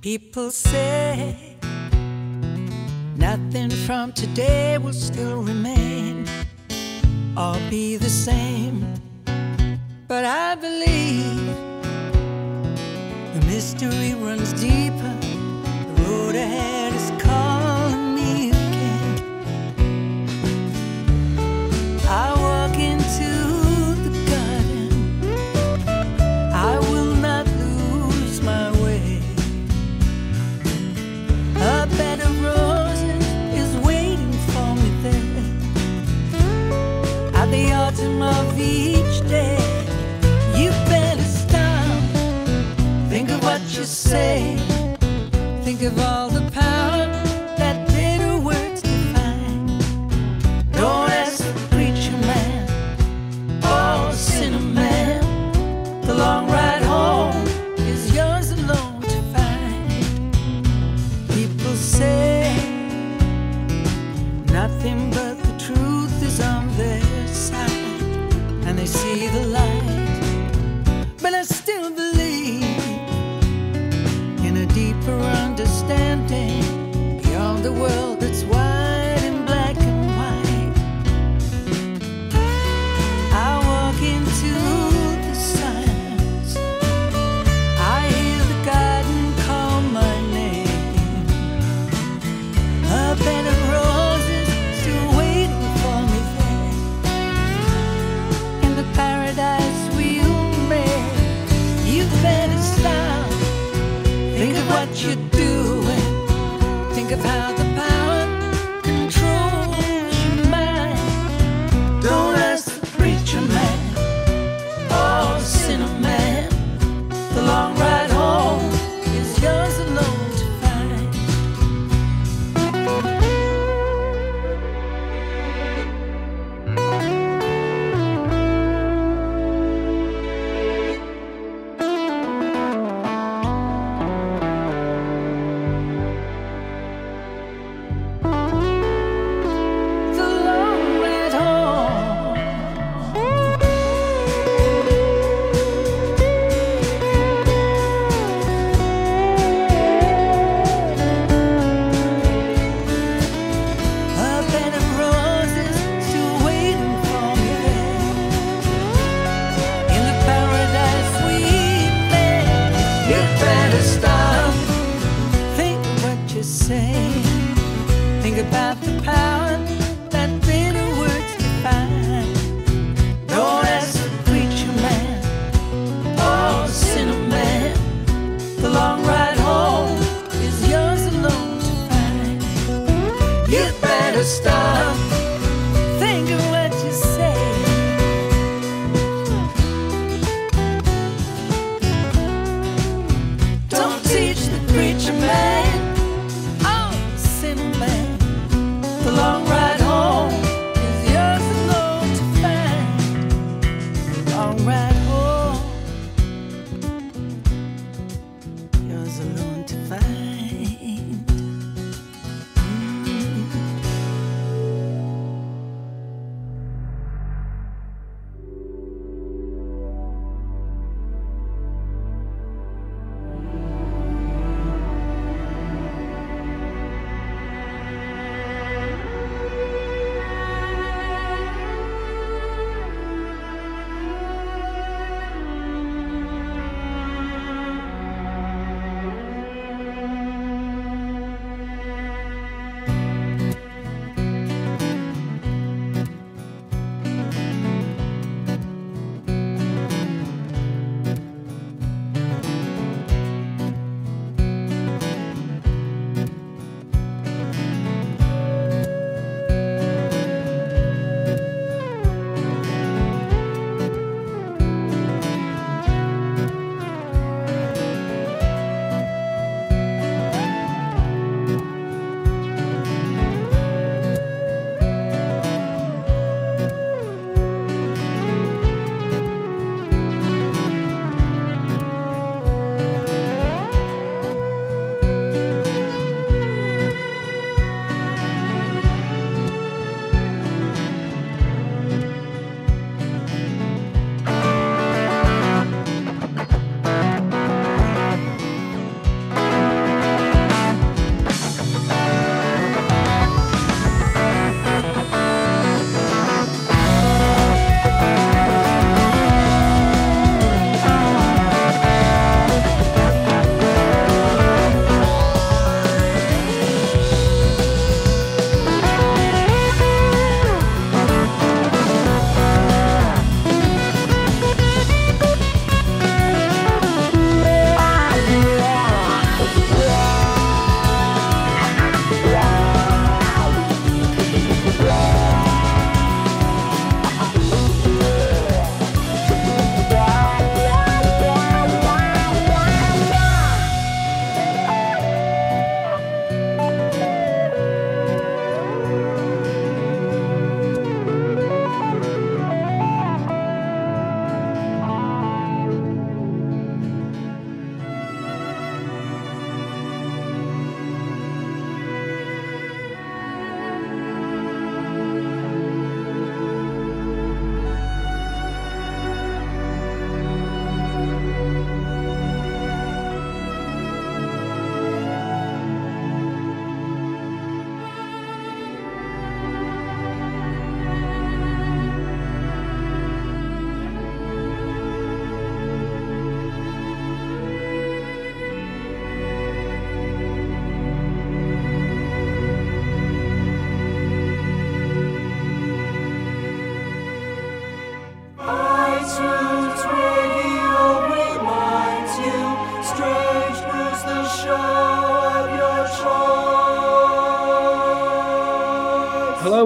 People say nothing from today will still remain or be the same. But I believe the mystery runs deeper, the road ahead is called. say. Think of all the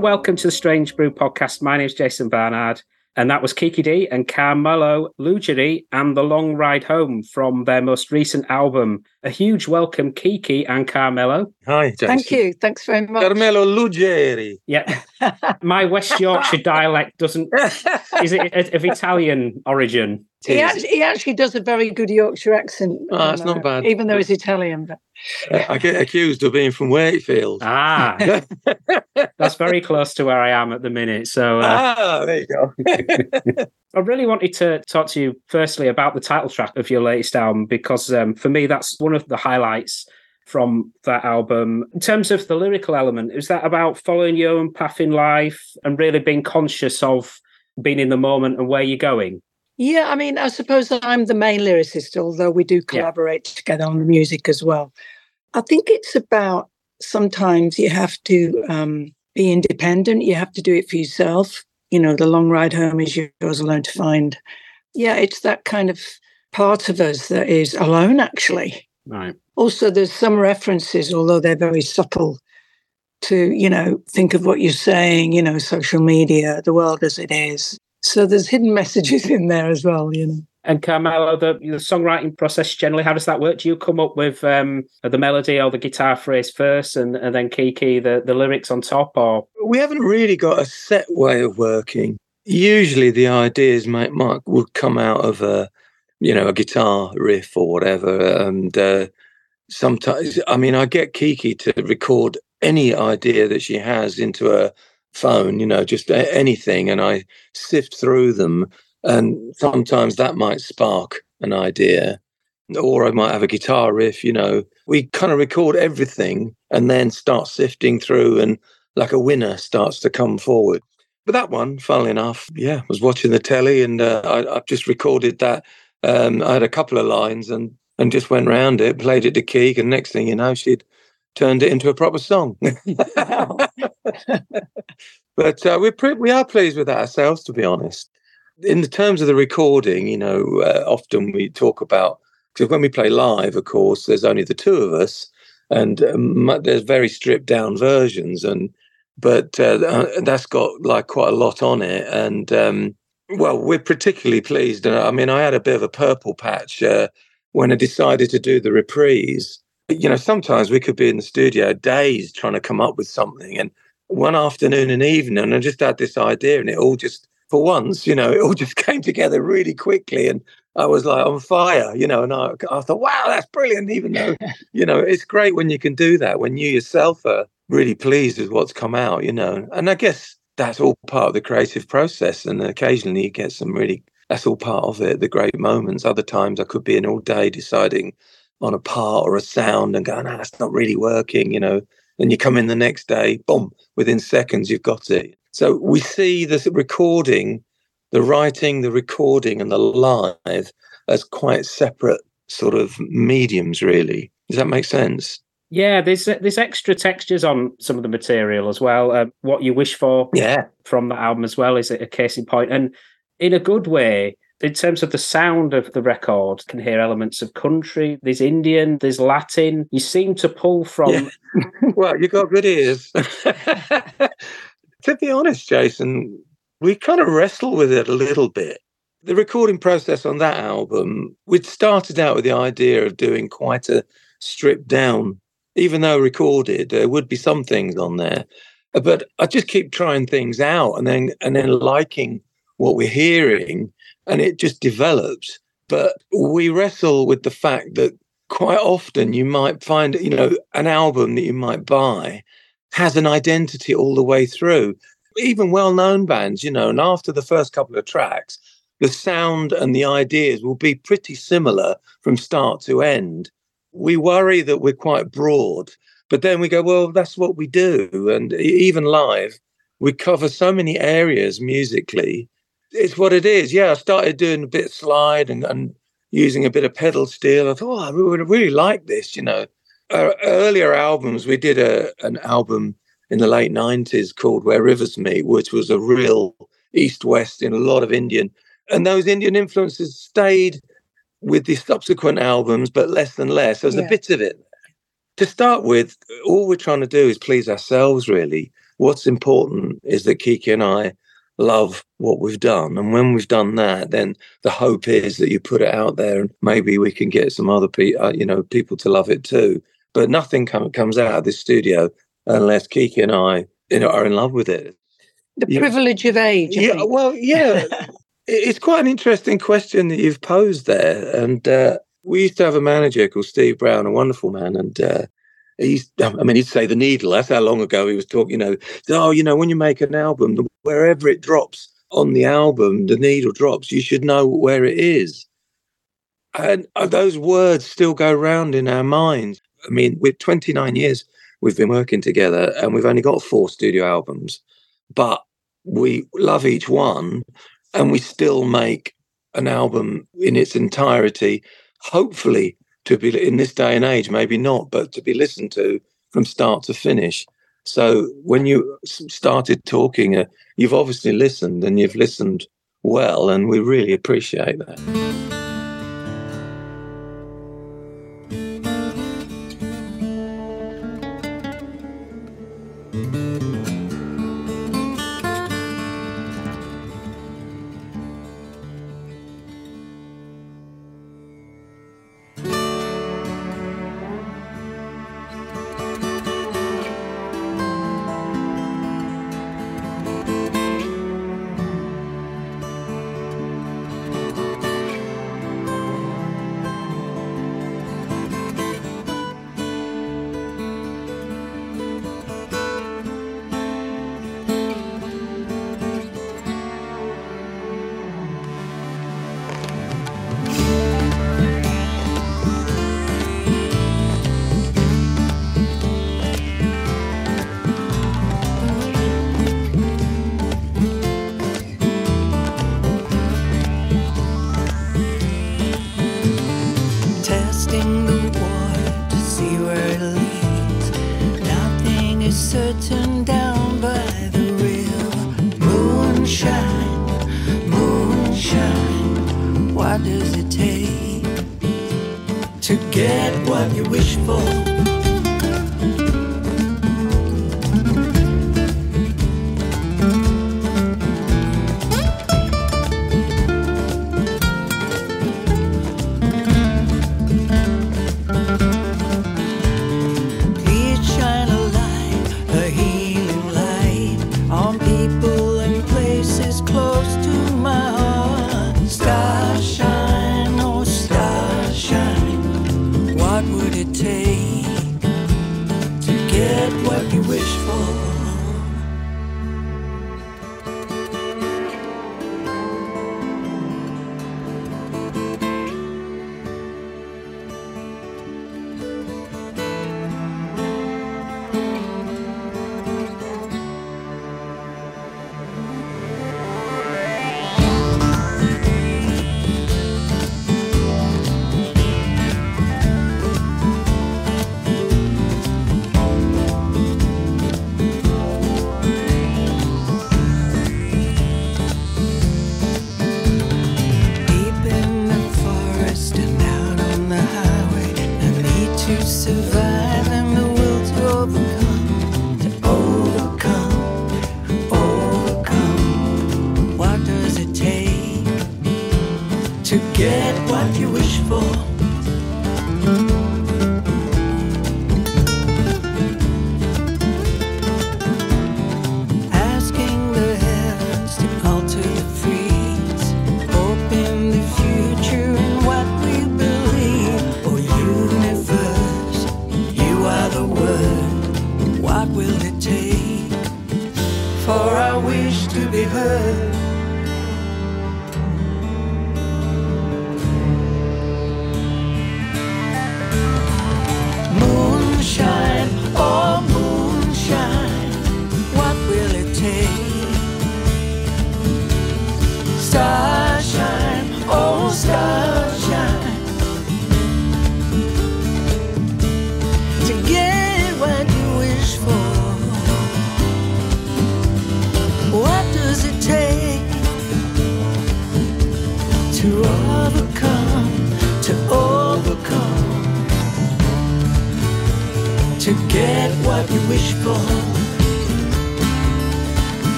Hello and welcome to the Strange Brew podcast. My name is Jason Barnard. And that was Kiki Dee and Carmelo Luggeri and The Long Ride Home from their most recent album. A huge welcome, Kiki and Carmelo. Hi, Jason. Thank you. Thanks very much. Carmelo Luggeri. Yeah. My West Yorkshire dialect doesn't, is it of Italian origin? He actually, he actually does a very good Yorkshire accent. Oh, that's not bad. Even though he's Italian. But... Uh, I get accused of being from Wakefield. Ah, that's very close to where I am at the minute. So, uh, ah, there you go. I really wanted to talk to you firstly about the title track of your latest album because um, for me, that's one of the highlights from that album. In terms of the lyrical element, is that about following your own path in life and really being conscious of being in the moment and where you're going? Yeah, I mean, I suppose I'm the main lyricist, although we do collaborate yeah. together on the music as well. I think it's about sometimes you have to um, be independent, you have to do it for yourself. You know, the long ride home is yours alone to find. Yeah, it's that kind of part of us that is alone, actually. Right. Also, there's some references, although they're very subtle, to, you know, think of what you're saying, you know, social media, the world as it is. So there's hidden messages in there as well, you know. And Carmelo, the, the songwriting process generally, how does that work? Do you come up with um, the melody or the guitar phrase first, and, and then Kiki the, the lyrics on top, or we haven't really got a set way of working. Usually, the ideas might, might would come out of a you know a guitar riff or whatever, and uh, sometimes I mean I get Kiki to record any idea that she has into a phone, you know, just anything, and I sift through them. And sometimes that might spark an idea, or I might have a guitar riff. You know, we kind of record everything and then start sifting through, and like a winner starts to come forward. But that one, funnily enough, yeah, was watching the telly, and uh, I, I just recorded that. Um, I had a couple of lines and and just went round it, played it to Keek, and next thing you know, she'd turned it into a proper song. but uh, we're pre- we are pleased with that ourselves, to be honest. In the terms of the recording, you know, uh, often we talk about because when we play live, of course, there's only the two of us, and um, there's very stripped down versions, and but uh, uh, that's got like quite a lot on it, and um, well, we're particularly pleased. And I mean, I had a bit of a purple patch uh, when I decided to do the reprise you know, sometimes we could be in the studio days trying to come up with something. And one afternoon and evening, and I just had this idea, and it all just, for once, you know, it all just came together really quickly. And I was like on fire, you know, and I, I thought, wow, that's brilliant. Even though, you know, it's great when you can do that, when you yourself are really pleased with what's come out, you know. And I guess that's all part of the creative process. And occasionally you get some really, that's all part of it, the great moments. Other times I could be in all day deciding, on a part or a sound and going, no, that's not really working, you know. And you come in the next day, boom, within seconds you've got it. So we see the recording, the writing, the recording, and the live as quite separate sort of mediums, really. Does that make sense? Yeah, there's there's extra textures on some of the material as well. Uh, what you wish for, yeah, from the album as well is a case in point, and in a good way in terms of the sound of the record, can hear elements of country. There's Indian, there's Latin. You seem to pull from. Yeah. well, you've got good ears. to be honest, Jason, we kind of wrestle with it a little bit. The recording process on that album, we'd started out with the idea of doing quite a stripped down, even though recorded, there would be some things on there. But I just keep trying things out and then and then liking what we're hearing and it just develops. But we wrestle with the fact that quite often you might find, you know, an album that you might buy has an identity all the way through. Even well known bands, you know, and after the first couple of tracks, the sound and the ideas will be pretty similar from start to end. We worry that we're quite broad, but then we go, well, that's what we do. And even live, we cover so many areas musically it's what it is. Yeah, I started doing a bit of slide and, and using a bit of pedal steel. I thought, oh, I would really like this, you know. Uh, earlier albums, we did a an album in the late 90s called Where Rivers Meet, which was a real east west in a lot of Indian. And those Indian influences stayed with the subsequent albums, but less and less. There's yeah. a bit of it. To start with, all we're trying to do is please ourselves, really. what's important is that Kiki and I love what we've done. And when we've done that, then the hope is that you put it out there and maybe we can get some other people, uh, you know, people to love it too. But nothing com- comes out of this studio unless Kiki and I, you know, are in love with it. The yeah. privilege of age. I yeah. Think. Well, yeah. it's quite an interesting question that you've posed there. And uh, we used to have a manager called Steve Brown, a wonderful man. And uh, he's, I mean, he'd say the needle. That's how long ago he was talking, you know, oh, you know, when you make an album, wherever it drops on the album, the needle drops, you should know where it is. And uh, those words still go round in our minds. I mean, with 29 years, we've been working together and we've only got four studio albums, but we love each one and we still make an album in its entirety, hopefully to be in this day and age, maybe not, but to be listened to from start to finish. So when you started talking, uh, you've obviously listened and you've listened well, and we really appreciate that.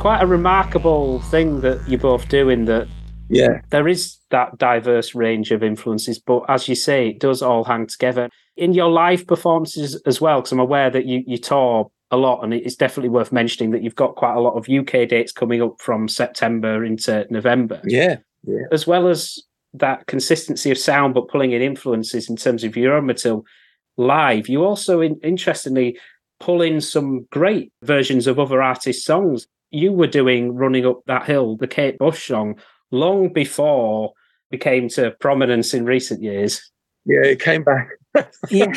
Quite a remarkable thing that you both do in that yeah. there is that diverse range of influences but as you say it does all hang together. In your live performances as well because i'm aware that you you tour a lot and it's definitely worth mentioning that you've got quite a lot of uk dates coming up from september into november. Yeah yeah. As well as that consistency of sound but pulling in influences in terms of your own material live you also in, interestingly pull in some great versions of other artists songs you were doing running up that hill the kate bush song long before it came to prominence in recent years yeah it came back yeah.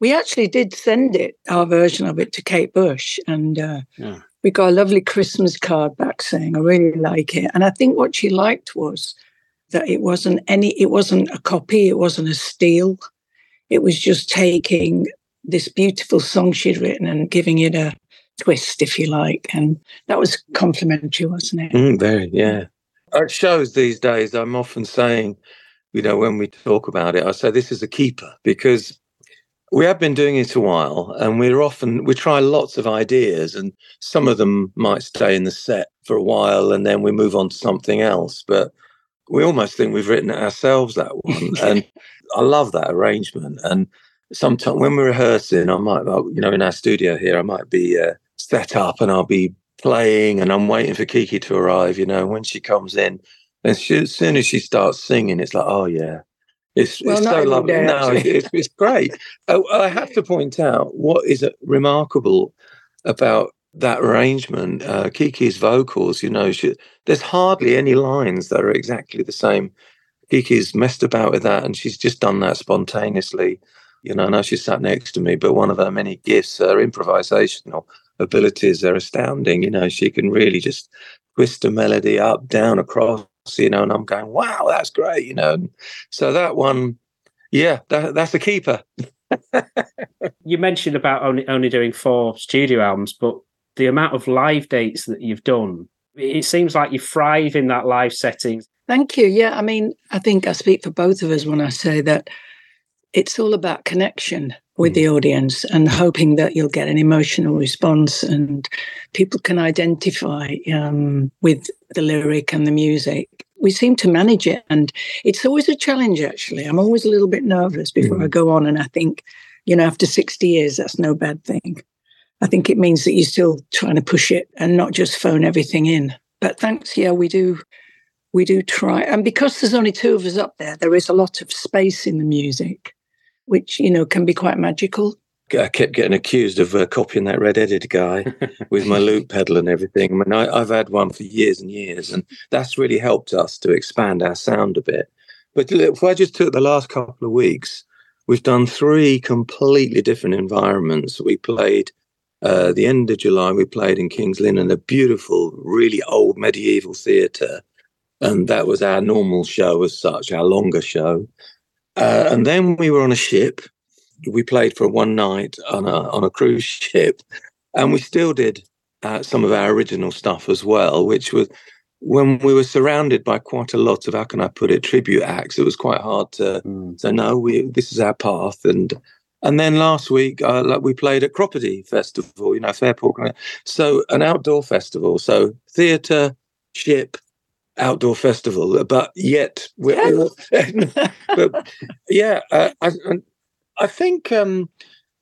We actually did send it, our version of it, to Kate Bush. And uh, Yeah. we got a lovely Christmas card back saying, I really like it. And I think what she liked was that it wasn't any, it wasn't a copy, it wasn't a steal. It was just taking this beautiful song she'd written and giving it a twist, if you like. And that was complimentary, wasn't it? Mm, very, yeah. At shows these days, I'm often saying, you know, when we talk about it, I say this is a keeper because we have been doing it a while and we're often, we try lots of ideas and some of them might stay in the set for a while and then we move on to something else. But we almost think we've written it ourselves, that one. and I love that arrangement. And sometimes when we're rehearsing, I might, you know, in our studio here, I might be uh, set up and I'll be playing and I'm waiting for Kiki to arrive, you know, when she comes in. And she, as soon as she starts singing, it's like, oh, yeah. It's, Well, it's so lovely. day, No, it's, it's great. Oh, I have to point out what is remarkable about that arrangement. Uh, Kiki's vocals, you know, she, there's hardly any lines that are exactly the same. Kiki's messed about with that and she's just done that spontaneously. You know, I know she's sat next to me, but one of her many gifts, her improvisational abilities are astounding. You know, she can really just twist a melody up, down, across, you know, and I'm going, wow, that's great, you know. And so that one, yeah, that, that's a keeper. you mentioned about only only doing four studio albums, but the amount of live dates that you've done, it seems like you thrive in that live setting. Thank you. Yeah, I mean, I think I speak for both of us when I say that it's all about connection with Mm. the audience and hoping that you'll get an emotional response and people can identify um, with the lyric and the music. We seem to manage it, and it's always a challenge, actually. I'm always a little bit nervous before I go on, and I think, you know, after 60 years, that's no bad thing. I think it means that you're still trying to push it and not just phone everything in. But thanks, yeah, we do we do try and because there's only two of us up there there is a lot of space in the music which you know can be quite magical I kept getting accused of uh, copying that red-headed guy with my loop pedal and everything. I mean, I, I've had one for years and years, and that's really helped us to expand our sound a bit. But look, if I just took the last couple of weeks, we've done three completely different environments. We played uh, the end of July. We played in Kings Lynn in a beautiful, really old medieval theatre, and that was our normal show as such, our longer show. Uh, and then we were on a ship we played for one night on a on a cruise ship, and we still did uh, some of our original stuff as well, which was when we were surrounded by quite a lot of how can I put it tribute acts. It was quite hard to say no. We this is our path, and and then last week uh, like we played at Cropredy Festival, you know Fairport, so an outdoor festival, so theatre, ship. Outdoor festival, but yet we're, but yeah, uh, I, I- think um,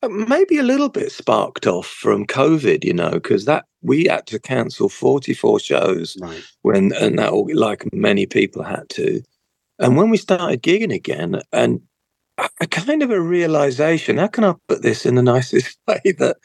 maybe a little bit sparked off from COVID, you know, because that we had to cancel 44 shows Right. when, and that all- like many people had to. And when we started gigging again, and a kind of a realization, how can I put this in the nicest way that,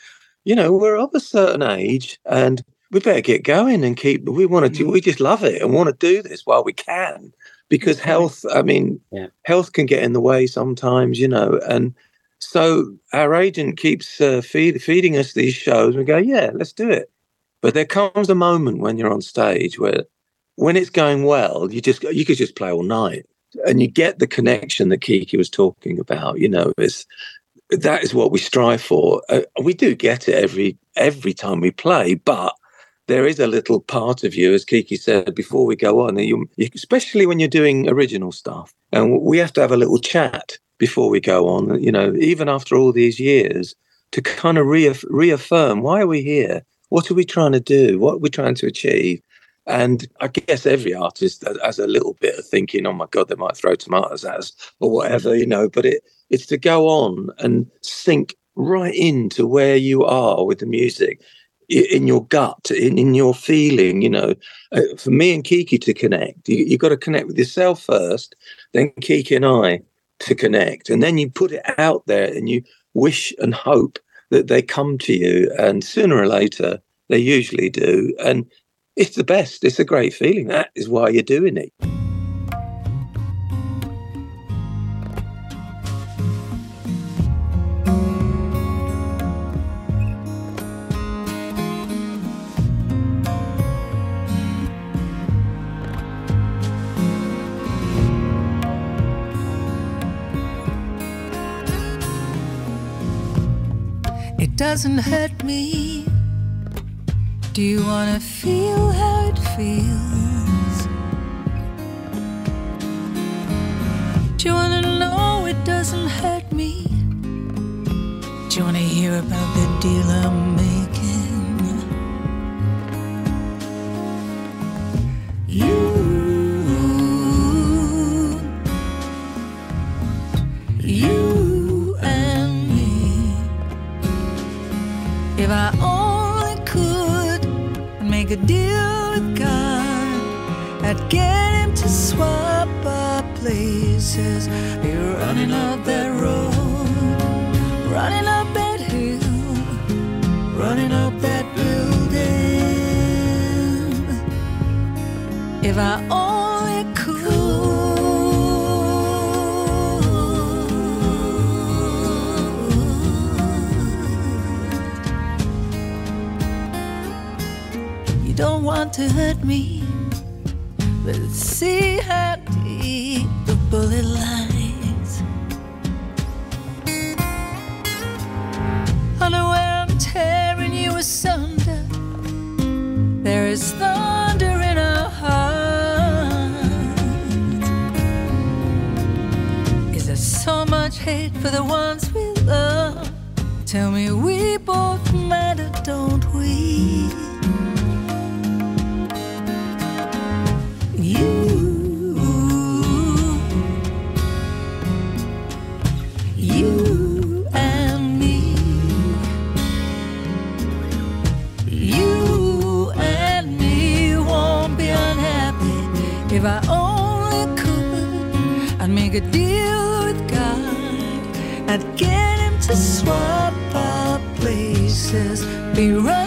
you know, we're of a certain age and we better get going and keep, we want to do, we just love it and want to do this while we can because health, I mean, Yeah. health can get in the way sometimes, you know, and so our agent keeps uh, feed, feeding us these shows. We go, yeah, let's do it. But there comes a moment when you're on stage where, when it's going well, you just you could just play all night, and you get the connection that Kiki was talking about. You know, it's that is what we strive for. Uh, we do get it every every time we play, but there is a little part of you, as Kiki said before we go on, you, especially when you're doing original stuff, and we have to have a little chat before we go on. You know, even after all these years, to kind of reaff- reaffirm why are we here? what are we trying to do? What are we trying to achieve? And I guess every artist has a little bit of thinking, oh my God, they might throw tomatoes at us or whatever, you know, but it, it's to go on and sink right into where you are with the music in your gut, in, in your feeling, you know. Uh, for me and Kiki to connect, you, you've got to connect with yourself first, then Kiki and I to connect. And then you put it out there and you wish and hope that they come to you. And sooner or later, they usually do. And it's the best. It's a great feeling. That is why you're doing it. Doesn't hurt me. Do you wanna feel how it feels? Do you wanna know it doesn't hurt me? Do you wanna hear about the deal I'm making? You If I only could make a deal with God, I'd get him to swap our places. Be running up that road, running up that hill, running up that building. If I only to hurt me, but see how deep the bullet lies. Unaware I'm tearing you asunder. There is thunder in our hearts. Is there so much hate for the ones we love? Tell me we a deal with God. I'd get him to swap our places. Be running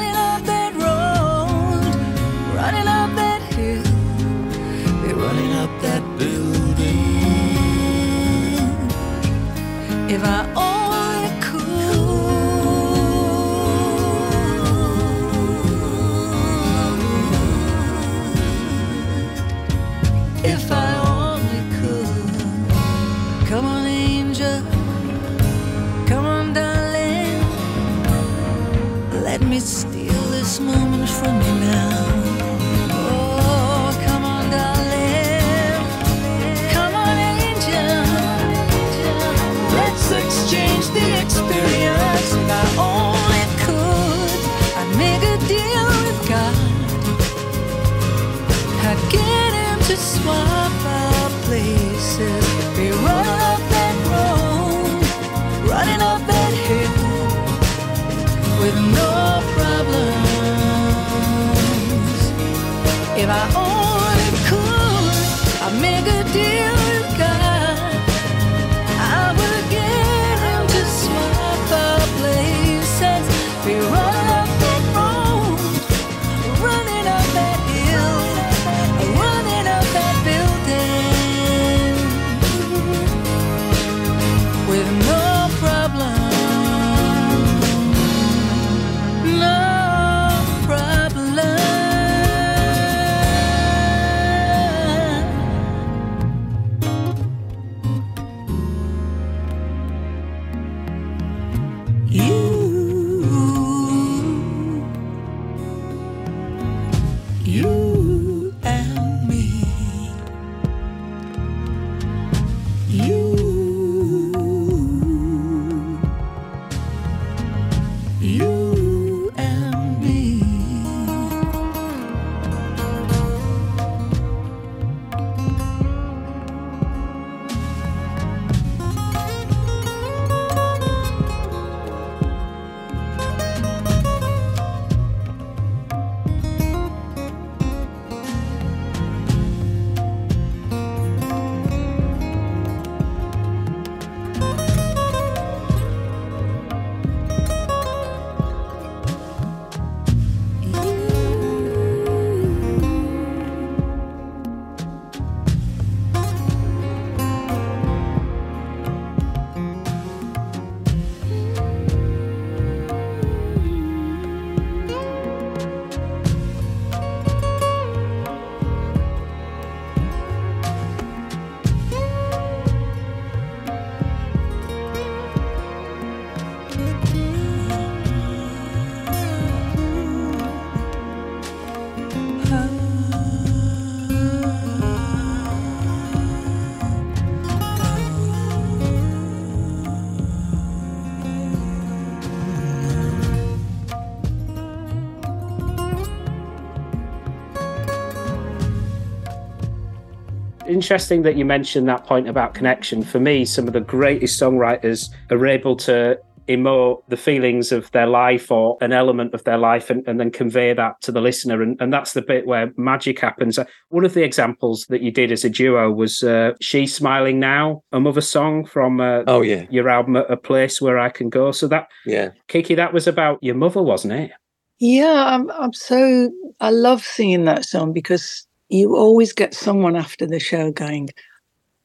interesting that you mentioned that point about connection. For me, some of the greatest songwriters are able to emote the feelings of their life or an element of their life and, and then convey that to the listener. And, and that's the bit where magic happens. One of the examples that you did as a duo was uh, She's Smiling Now, a mother song from uh, oh, yeah. your album, A Place Where I Can Go. So that, yeah, Kiki, that was about your mother, wasn't it? Yeah, I'm, I'm so, I love singing that song because you always get someone after the show going,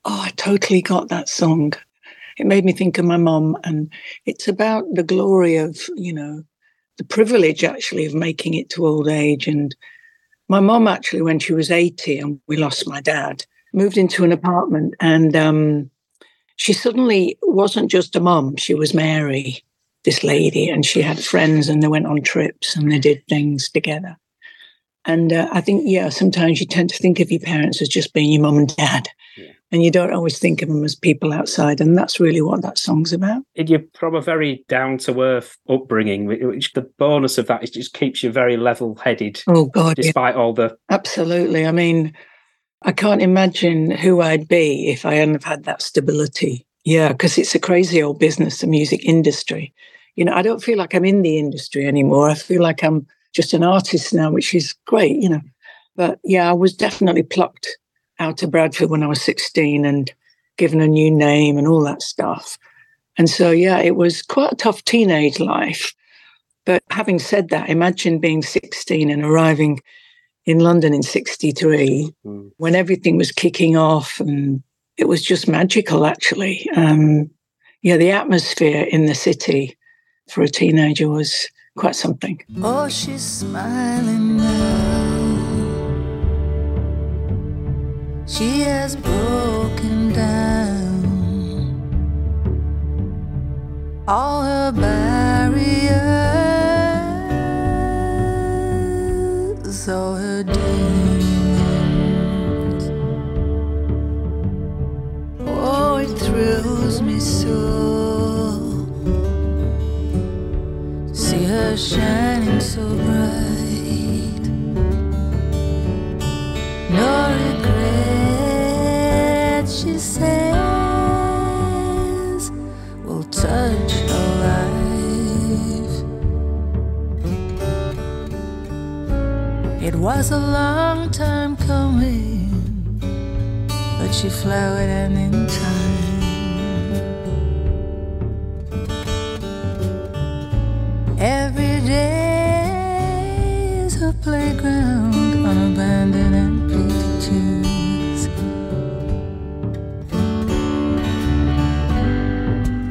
Oh, I totally got that song it made me think of my mom. And it's about the glory of, you know, the privilege actually of making it to old age. And my mom actually, when she was 80 and we lost my dad, moved into an apartment and um, she suddenly wasn't just a mom, she was Mary, this lady, and she had friends and they went on trips and they did things together. And uh, I think, yeah, sometimes you tend to think of your parents as just being your mom and dad. Yeah. And you don't always think of them as people outside and that's really what that song's about. You're from a very down-to-earth upbringing which the bonus of that is just keeps you very level-headed oh god despite yeah. all the absolutely. I mean i can't imagine who i'd be if i hadn't had that stability. Yeah because it's a crazy old business the music industry. You know i don't feel like i'm in the industry anymore. I feel like i'm just an artist now which is great you know but yeah i was definitely plucked out of Bradford when I was 16 and given a new name and all that stuff. And so, yeah, it was quite a tough teenage life. But having said that, imagine being 16 and arriving in London in 63 mm. when everything was kicking off and it was just magical, actually. Um, yeah, the atmosphere in the city for a teenager was quite something. Oh, she's smiling now. She has broken down all her barriers, all her demons. Oh, it thrills me so see her shining so bright. No regret she says will touch her life. It was a long time coming, but she flowered and in time. Every day is a playground, unabandoned and painted too.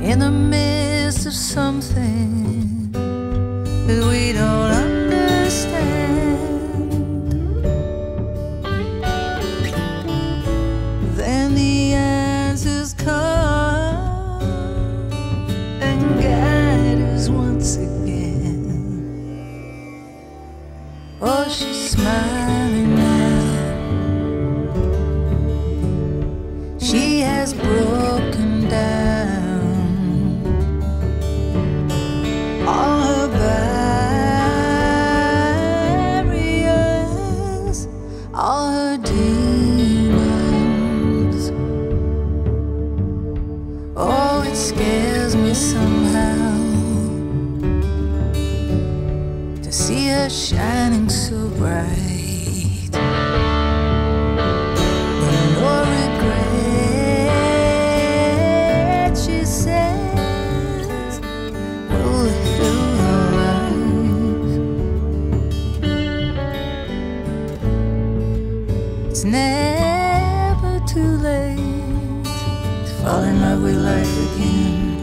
in the midst of something It's never too late to fall in love with life again.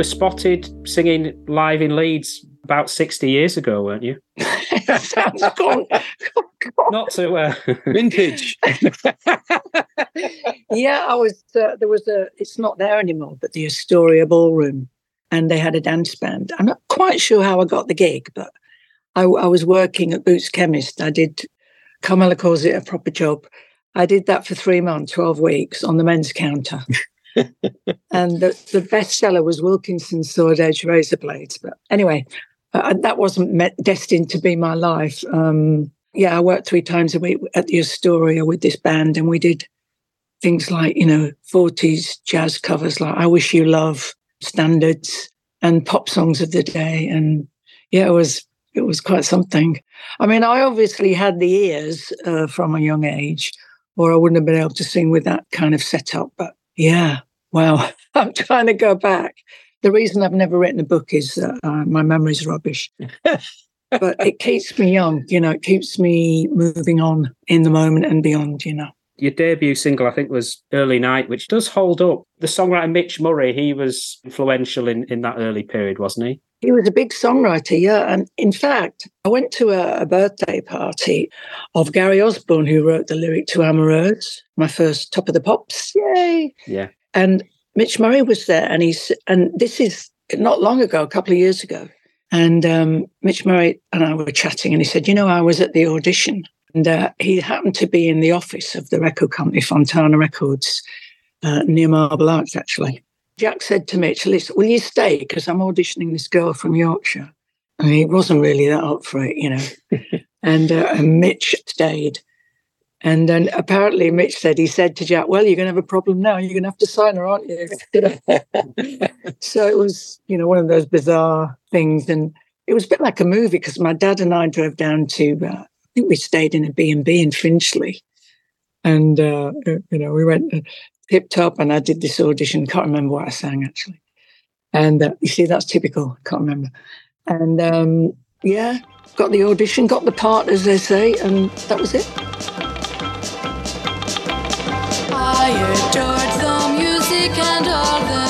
Were spotted singing live in Leeds about 60 years ago, weren't you? that sounds gone. Not to. Uh, Vintage. yeah, I was. Uh, there was a. It's not there anymore, but the Astoria Ballroom, and they had a dance band. I'm not quite sure how I got the gig, but I, I was working at Boots Chemist. I did. Carmelo calls it a proper job. I did that for three months, twelve weeks on the men's counter. And the, the bestseller was Wilkinson's Sword Edge Razor Blades. But anyway, uh, that wasn't destined to be my life. Um, yeah, I worked three times a week at the Astoria with this band, and we did things like, you know, 40s jazz covers like I Wish You Love, standards, and pop songs of the day. And yeah, it was it was quite something. I mean, I obviously had the ears uh, from a young age, or I wouldn't have been able to sing with that kind of setup. But yeah, wow, I'm trying to go back. The reason I've never written a book is that uh, my memory's rubbish. but it keeps me young, you know, it keeps me moving on in the moment and beyond, you know. your debut single, I think, was Early Night, which does hold up. The songwriter Mitch Murray, he was influential in, in that early period, wasn't he? He was a big songwriter, yeah. And in fact, I went to a, a birthday party of Gary Osborne, who wrote the lyric to Amoureuse, my first Top of the Pops. Yay! Yeah. And Mitch Murray was there, and he's and this is not long ago, a couple of years ago. And um, Mitch Murray and I were chatting, and he said, "You know, I was at the audition, and uh, he happened to be in the office of the record company, Fontana Records, uh, near Marble Arch, actually." Jack said to Mitch, "Listen, will you stay? Because I'm auditioning this girl from Yorkshire." I mean, he wasn't really that up for it, you know. and, uh, and Mitch stayed. And then apparently Mitch said, he said to Jack, well, you're going to have a problem now. You're going to have to sign her, aren't you? So it was, you know, one of those bizarre things. And it was a bit like a movie because my dad and I drove down to, uh, I think we stayed in a B&B in Finchley. And, uh, you know, we went tipped up and I did this audition. Can't remember what I sang actually. And uh, you see, that's typical. Can't remember. And um, yeah, got the audition, got the part, as they say, and that was it. I adored the music and all the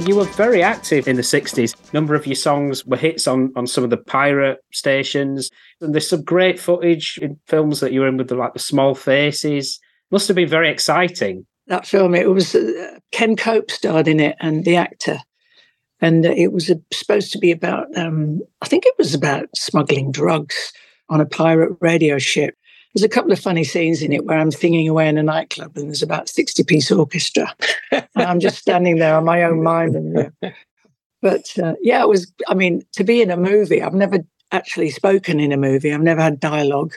And you were very active in the 60s. A number of your songs were hits on, on some of the pirate stations. And there's some great footage in films that you were in with the like the small faces. Must have been very exciting. that film. It was uh, Ken Cope starred in it, and the actor, and it was uh, supposed to be about. Um, I think it was about smuggling drugs. on a pirate radio ship. There's a couple of funny scenes in it where I'm singing away in a nightclub and there's about 60 piece orchestra. and I'm just standing there on my own mind. And, but uh, yeah, it was, I mean, to be in a movie, I've never actually spoken in a movie, I've never had dialogue.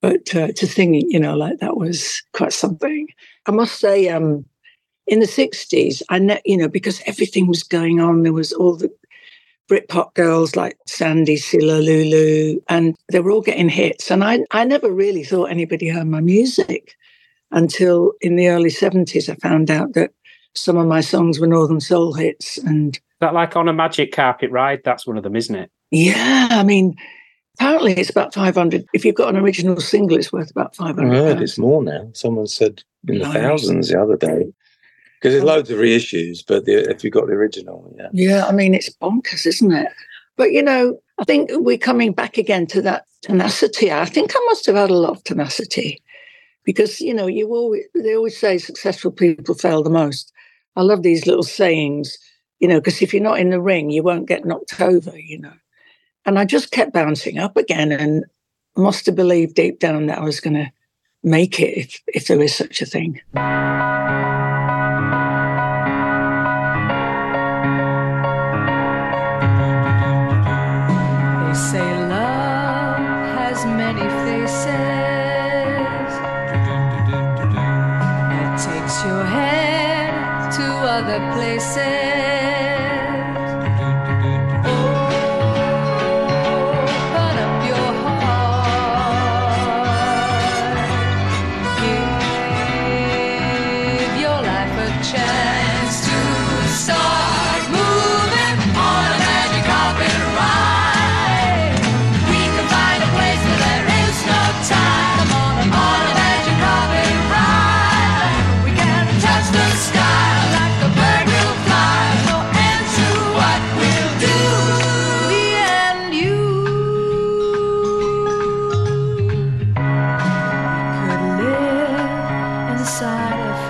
But uh, to sing, you know, like that was quite something. I must say, um, in the 60s, I ne- you know, because everything was going on, there was all the Britpop girls like Sandie, Cilla, Lulu, and they were all getting hits. And I, I never really thought anybody heard my music until in the early 70s. I found out that some of my songs were Northern Soul hits. And that like on a magic carpet ride, that's one of them, isn't it? Yeah. I mean, apparently it's about 500. If you've got an original single, it's worth about 500. I heard it's more now. Someone said in the nice. thousands the other day because there's oh. loads of reissues, but the, if you've got the original, yeah. Yeah, I mean, it's bonkers, isn't it? But, you know, I think we're coming back again to that tenacity. I think I must have had a lot of tenacity because, you know, you always, they always say successful people fail the most. I love these little sayings, you know, because if you're not in the ring, you won't get knocked over, you know. And I just kept bouncing up again and must have believed deep down that I was going to make it if, if there is such a thing. say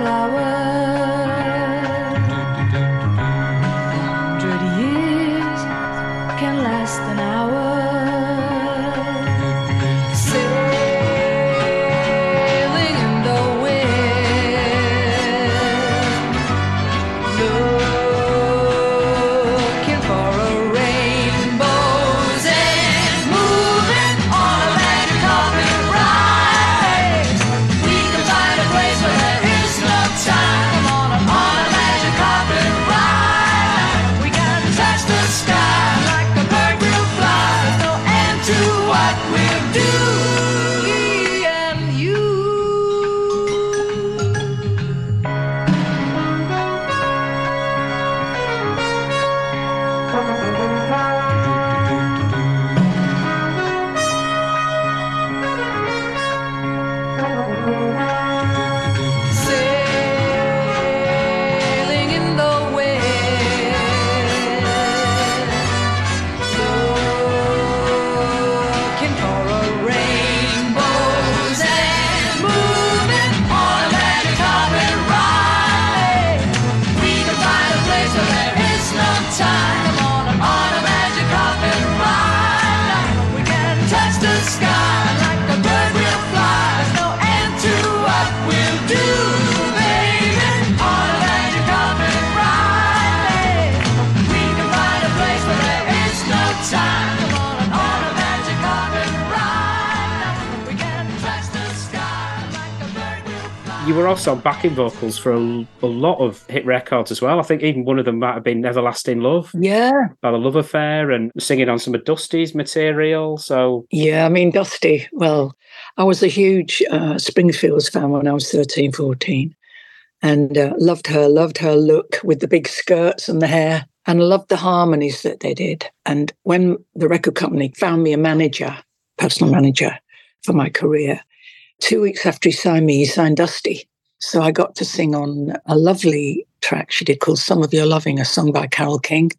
you were also backing vocals for a, a, lot of hit records as well. I think even one of them might have been Everlasting Love. Yeah. By the Love Affair and singing on some of Dusty's material. So Yeah, I mean Dusty, well, I was a huge uh, Springfields fan when I was 13, 14. And uh, loved her, loved her look with the big skirts and the hair, and loved the harmonies that they did. And when the record company found me a manager, personal manager for my career, two weeks after he signed me, he signed Dusty. So I got to sing on a lovely track she did called Some of Your Loving, a song by Carole King.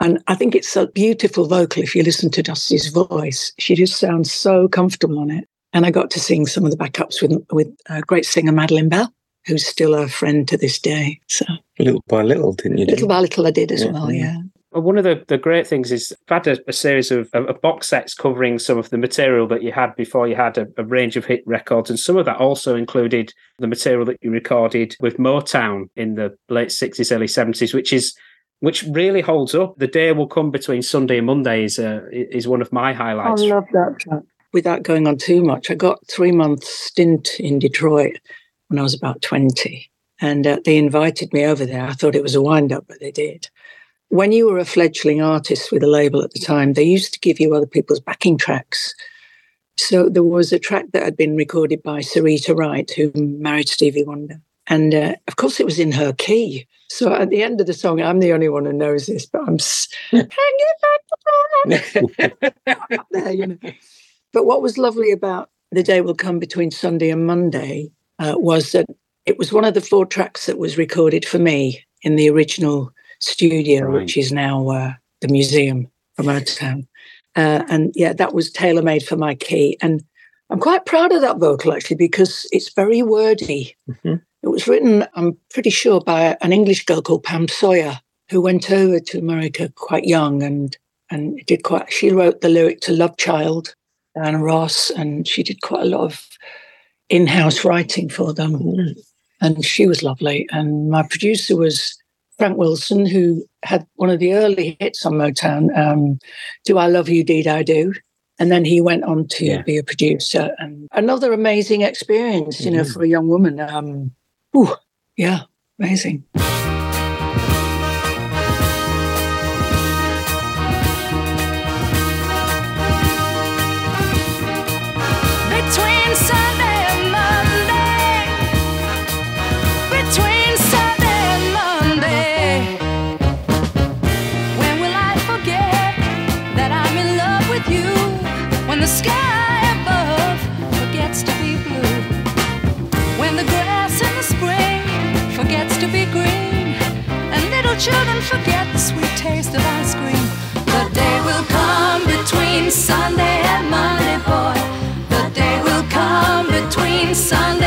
And I think it's a beautiful vocal if you listen to Dusty's voice. She just sounds so comfortable on it. And I got to sing some of the backups with with a great singer Madeline Bell, who's still a friend to this day. So little by little, didn't you? Little by little, I did as yeah. well. Yeah. One of the, the great things is I've had a, a series of, of, box sets covering some of the material that you had before you had a, a, range of hit records. And some of that also included the material that you recorded with Motown in the late 60s, early 70s, which is which really holds up. The day will come between Sunday and Monday is, uh, is one of my highlights. I love that track. Without going on too much, I got three months stint in Detroit when I was about 20. And uh, they invited me over there. I thought it was a wind up, but they did. When you were a fledgling artist with a label at the time, they used to give you other people's backing tracks. So there was a track that had been recorded by Syreeta Wright, who married Stevie Wonder. And uh, of course, it was in her key. So at the end of the song, I'm the only one who knows this, but I'm hanging back there, you know. But what was lovely about the day will come between Sunday and Monday uh, was that it was one of the four tracks that was recorded for me in the original studio, right. which is now uh, the museum from Motown. Uh, and yeah, that was tailor made for my key. And I'm quite proud of that vocal actually because it's very wordy. Mm-hmm. It was written, I'm pretty sure, by an English girl called Pam Sawyer, who went over to America quite young and and did quite. She wrote the lyric to Love Child, Diana Ross, and she did quite a lot of in-house writing for them. Mm. And she was lovely. And my producer was Frank Wilson, who had one of the early hits on Motown, um, "Do I Love You, Did I Do." And then he went on to yeah. be a producer, and another amazing experience, you mm know, for a young woman. Um, Ooh, yeah, amazing. Children forget the sweet taste of ice cream. The day will come between Sunday and Monday, boy. The day will come between Sunday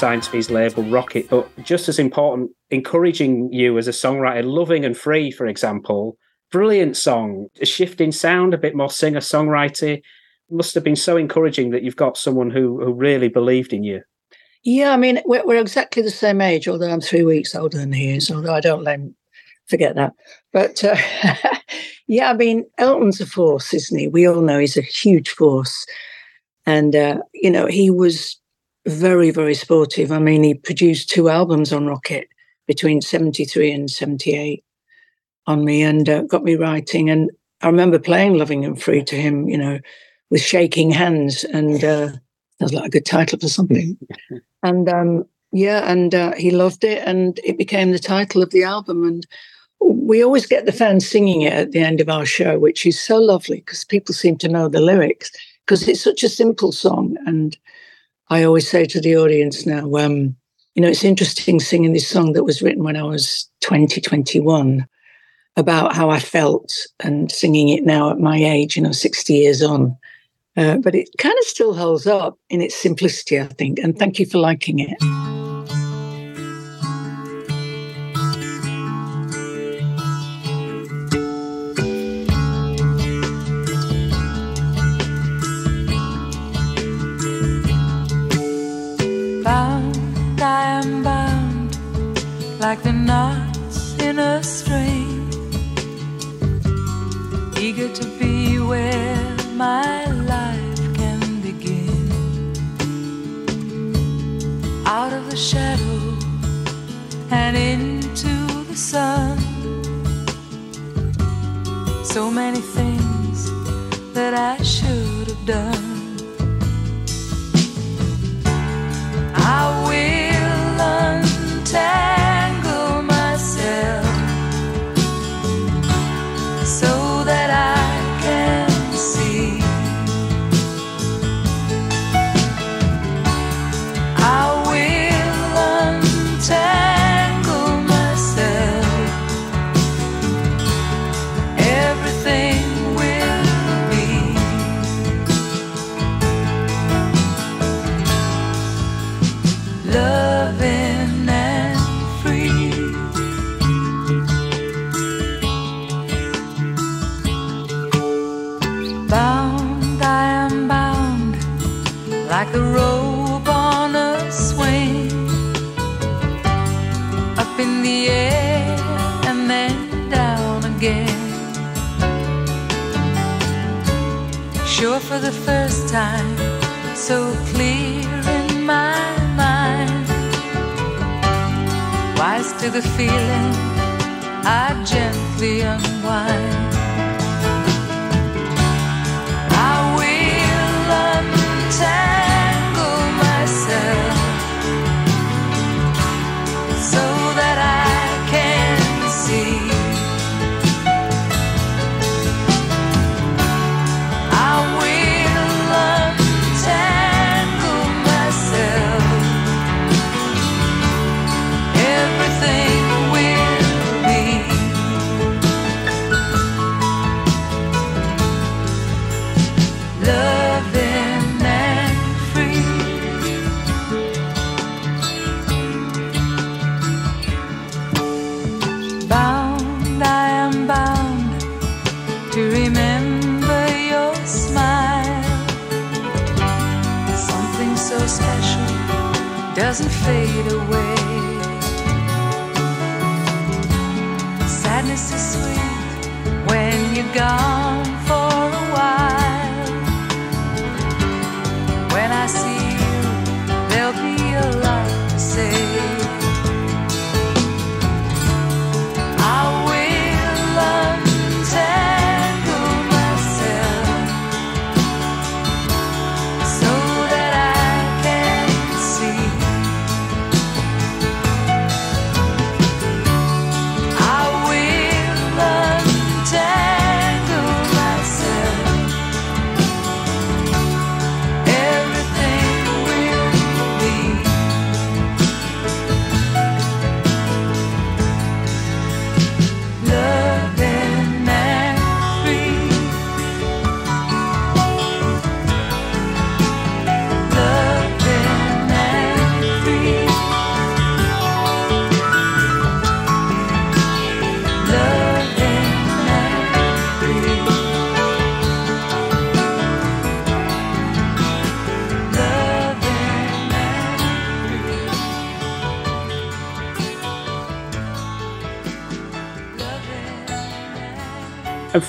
signed to his label Rocket, but just as important, encouraging you as a songwriter, Loving and Free, for example. Brilliant song, a shift in sound, a bit more singer songwriter. Must have been so encouraging that you've got someone who, who really believed in you. Yeah, I mean, we're, we're exactly the same age, although I'm three weeks older than he is, although I don't let him forget that. But uh, yeah, I mean, Elton's a force, isn't he? We all know he's a huge force. And, uh, you know, he was very, very sportive. I mean, he produced two albums on Rocket between 73 and 78. on me and uh, got me writing. And I remember playing Loving and Free to him, you know, with shaking hands. And uh, that was like a good title for something. and um, yeah, and uh, he loved it. And it became the title of the album. And we always get the fans singing it at the end of our show, which is so lovely because people seem to know the lyrics because it's such a simple song. And I always say to the audience now, um, you know, it's interesting singing this song that was written when I was 20, 21 about how I felt and singing it now at my age, you know, 60 years on. Uh, but it kind of still holds up in its simplicity, I think. And thank you for liking it. Like the knots in a string. Eager to be where my life can begin. Out of the shadow and into the sun. So many things that I should have done. I will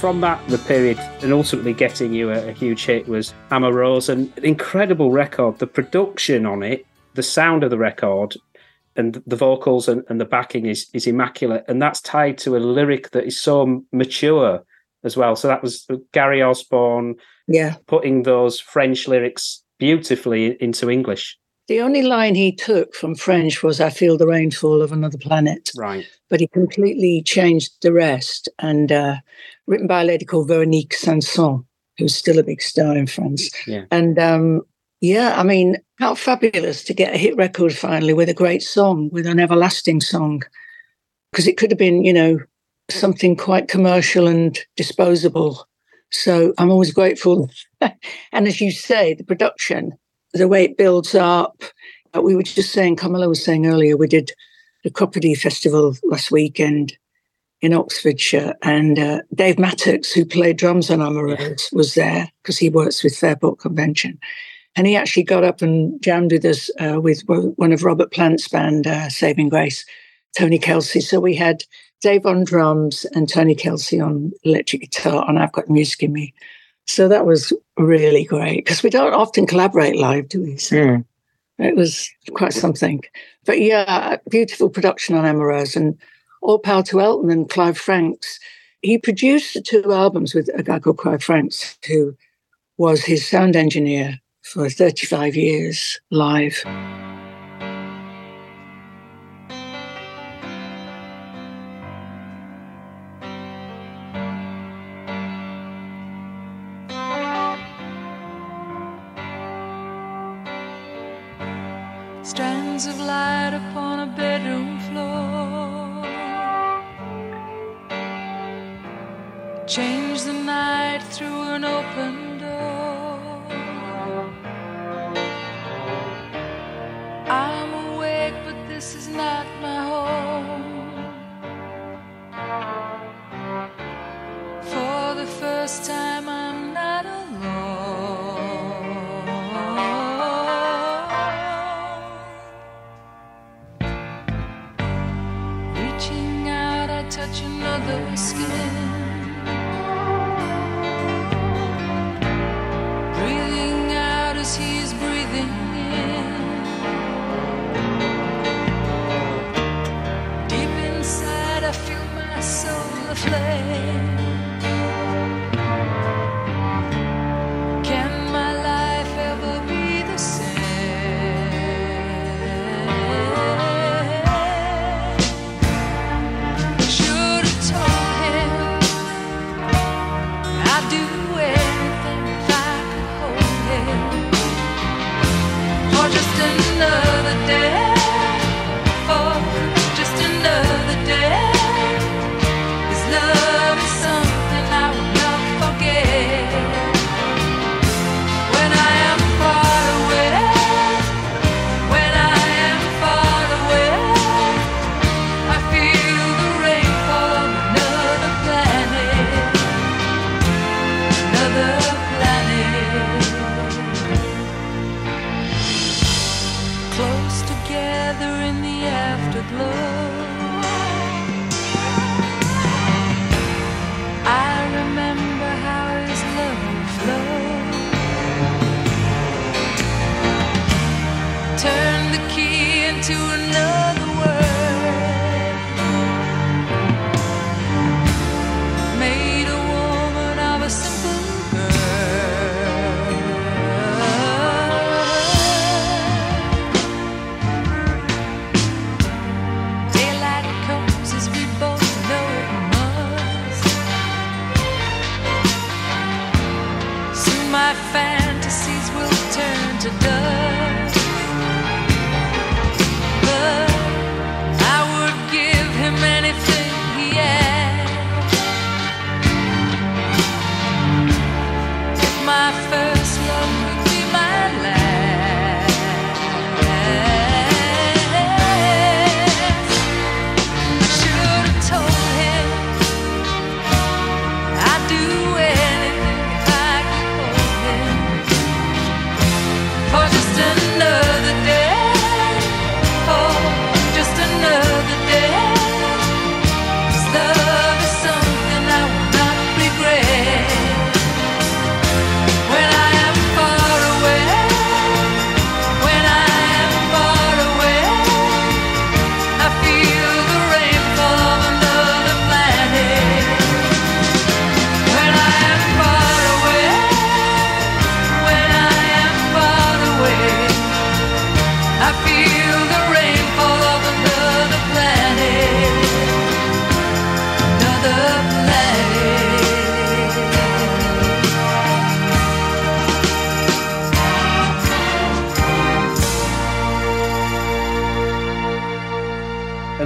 from that, the period, and ultimately getting you a, a huge hit was Amoureuse, an incredible record. The production on it, the sound of the record, and the vocals and, and the backing is is immaculate, and that's tied to a lyric that is so mature as well. So that was uh, Gary Osborne, yeah, putting those French lyrics beautifully into English. The only line he took from French was "I feel the rainfall of another planet," right? But he completely changed the rest, and uh, written by a lady called Veronique Sanson, who's still a big star in France. Yeah. And um, yeah, I mean, how fabulous to get a hit record finally with a great song, with an everlasting song, because it could have been, you know, something quite commercial and disposable. So I'm always grateful. and as you say, the production, the way it builds up. Uh, we were just saying, Carmelo was saying earlier, we did the Cropredy Festival last weekend in Oxfordshire, and uh, Dave Mattacks, who played drums on Amoureuse, was there because he works with Fairport Convention. And he actually got up and jammed with us uh, with one of Robert Plant's band, uh, Saving Grace, Tony Kelsey. So we had Dave on drums and Tony Kelsey on electric guitar, and I've got music in me. So that was really great because we don't often collaborate live, do we? So mm. it was quite something. But yeah, beautiful production on Amoureuse and all power to Elton and Clive Franks. He produced the two albums with a guy called Clive Franks, who was his sound engineer for 35 years live. Change the night through an open door. I'm awake, but this is not my home. For the first time, I'm not alone. Reaching out, I touch another skin. Soul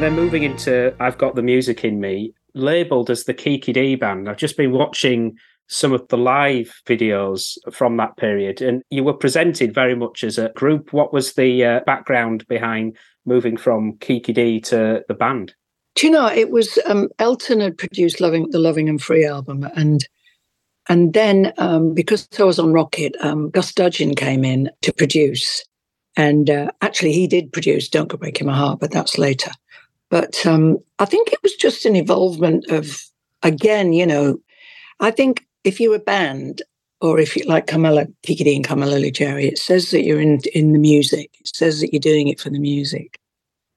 then moving into I've Got the Music in Me, labeled as the Kiki Dee band. I've just been watching some of the live videos from that period, and you were presented very much as a group. What was the uh, background behind moving from Kiki Dee to the band? Do you know it was um, Elton had produced "Loving" the "Loving and Free" album, and and then um, because I was on Rocket, um, Gus Dudgeon came in to produce, and uh, actually he did produce "Don't Go Breaking My Heart," but that's later. But um, I think it was just an involvement of again, you know, I think if you're a band or if you like Carmela Kiki Dee and Carmelo Luggeri, it says that you're in in the music. It says that you're doing it for the music.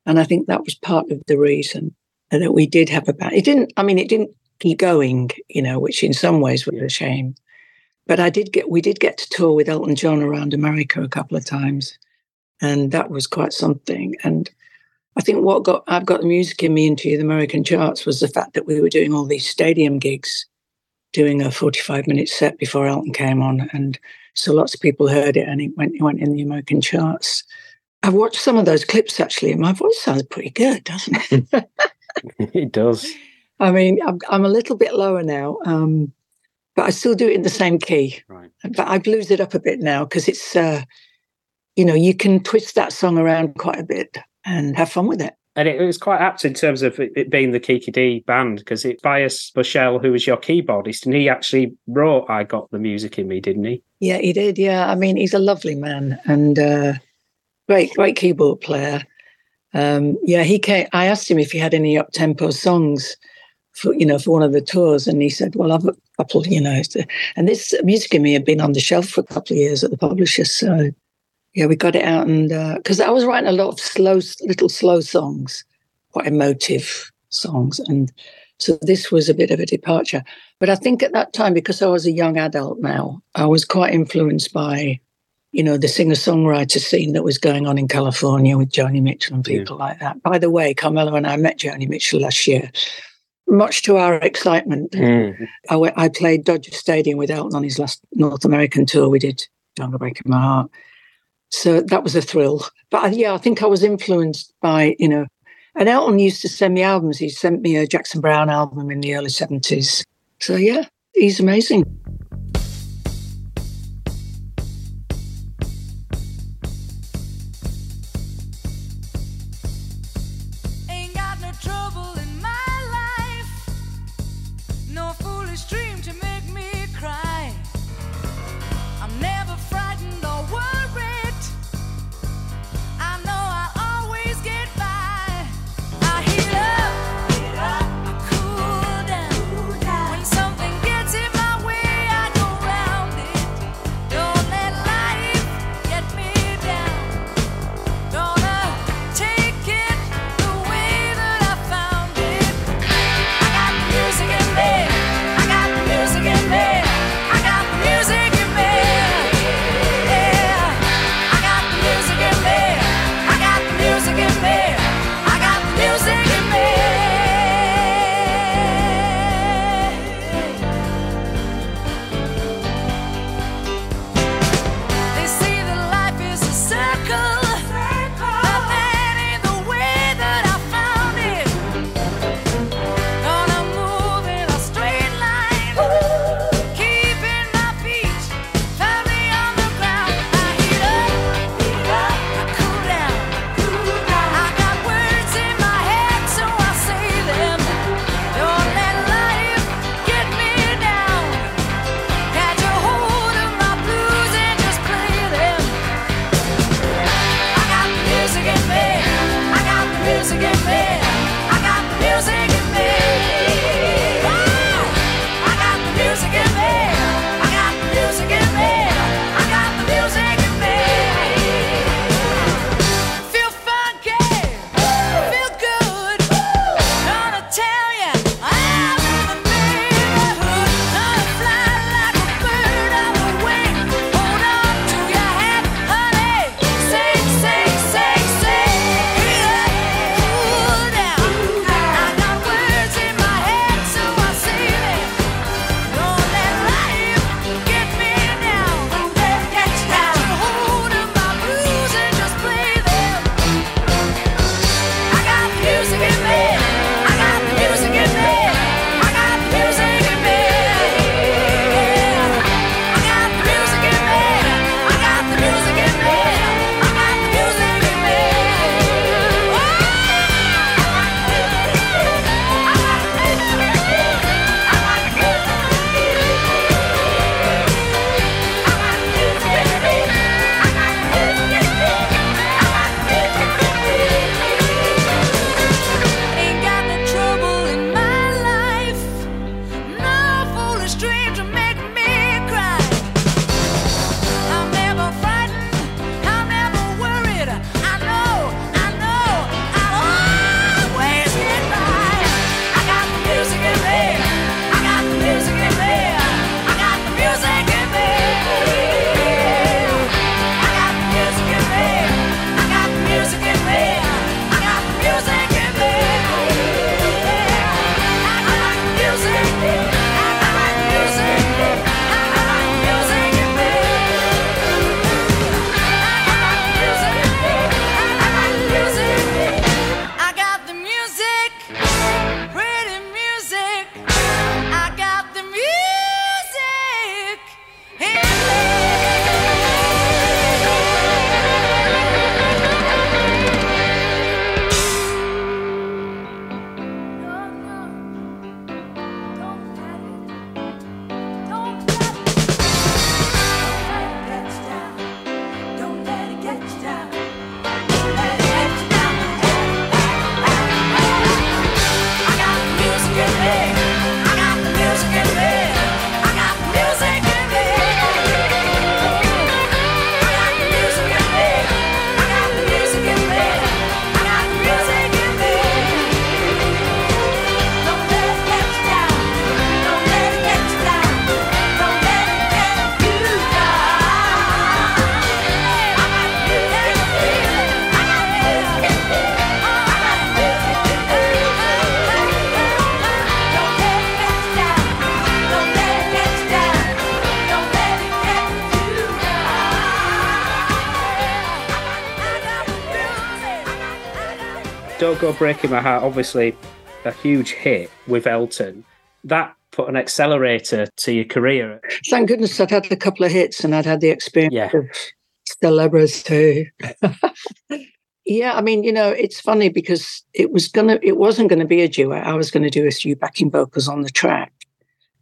And I think that was part of the reason that we did have a band. It didn't, I mean, it didn't keep going, you know, which in some ways was a shame. But I did get, we did get to tour with Elton John around America a couple of times. And that was quite something. And I think what got, I've got the music in me into the American charts was the fact that we were doing all these stadium gigs doing a 45 minute set before Elton came on. And so lots of people heard it and it went, it went in the American charts. I've watched some of those clips actually, and my voice sounds pretty good, doesn't it? it does. I mean, I'm, I'm, a little bit lower now, um, but I still do it in the same key. Right. But I blues it up a bit now because it's, uh, you know, you can twist that song around quite a bit and have fun with it and it, was quite apt in terms of it, being the Kiki Dee band because it's Bias Boshell, who was your keyboardist, and he actually wrote "I Got the Music in Me," didn't he? Yeah, he did. Yeah, I mean, he's a lovely man and uh, great, great keyboard player. Um, yeah, he came. I asked him if he had any up tempo songs for you know for one of the tours, and he said, "Well, I've a couple, you know." And this music in me had been on the shelf for a couple of years at the publisher, so yeah, we got it out, and because uh, I was writing a lot of slow, little slow songs, quite emotive songs, and so this was a bit of a departure. But I think at that time, because I was a young adult now, I was quite influenced by, you know, the singer-songwriter scene that was going on in California with Joni Mitchell and people yeah. like that. By the way, Carmelo and I met Joni Mitchell last year. Much to our excitement, mm. I, played Dodger Stadium with Elton on his last North American tour. We did "Don't Go Breaking My Heart." So that was a thrill. But uh, yeah, I think I was influenced by, you know, and Elton used to send me albums. He sent me a Jackson Browne album in the early 70s. So yeah, he's amazing. Don't Go Breaking My Heart, obviously a huge hit with Elton. That put an accelerator to your career. Thank goodness I'd had a couple of hits and I'd had the experience Yeah. of celebrity. yeah, I mean, you know, it's funny because it was gonna it wasn't gonna be a duet. I was gonna do a few backing vocals on the track.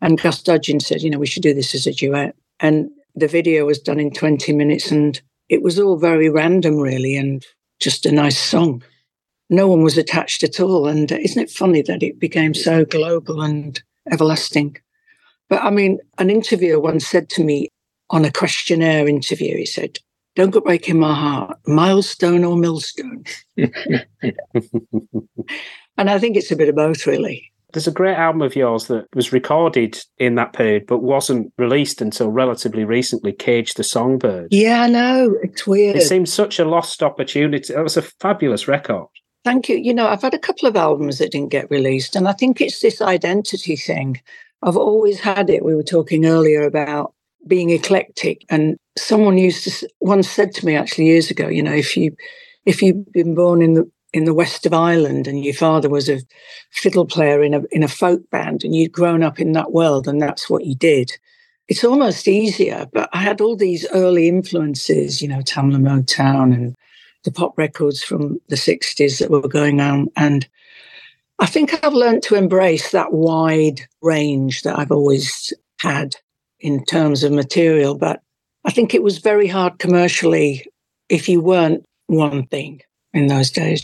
And Gus Dudgeon said, you know, we should do this as a duet. And the video was done in 20 minutes and it was all very random really and just a nice song. No one was attached at all. And isn't it funny that it became so global and everlasting? But I mean, an interviewer once said to me on a questionnaire interview, he said, Don't go breaking my heart, milestone or millstone. and I think it's a bit of both, really. There's a great album of yours that was recorded in that period but wasn't released until relatively recently, Cage the Songbird. Yeah, I know. It's weird. It seems such a lost opportunity. That was a fabulous record. Thank you. You know, I've had a couple of albums that didn't get released, and I think it's this identity thing. I've always had it. We were talking earlier about being eclectic, and someone used to once said to me actually years ago, you know, if you if you've been born in the in the west of Ireland and your father was a fiddle player in a in a folk band and you'd grown up in that world and that's what you did, it's almost easier. But I had all these early influences, you know, Tamla Motown and the pop records from the 60s that were going on. And I think I've learned to embrace that wide range that I've always had in terms of material. But I think it was very hard commercially if you weren't one thing in those days.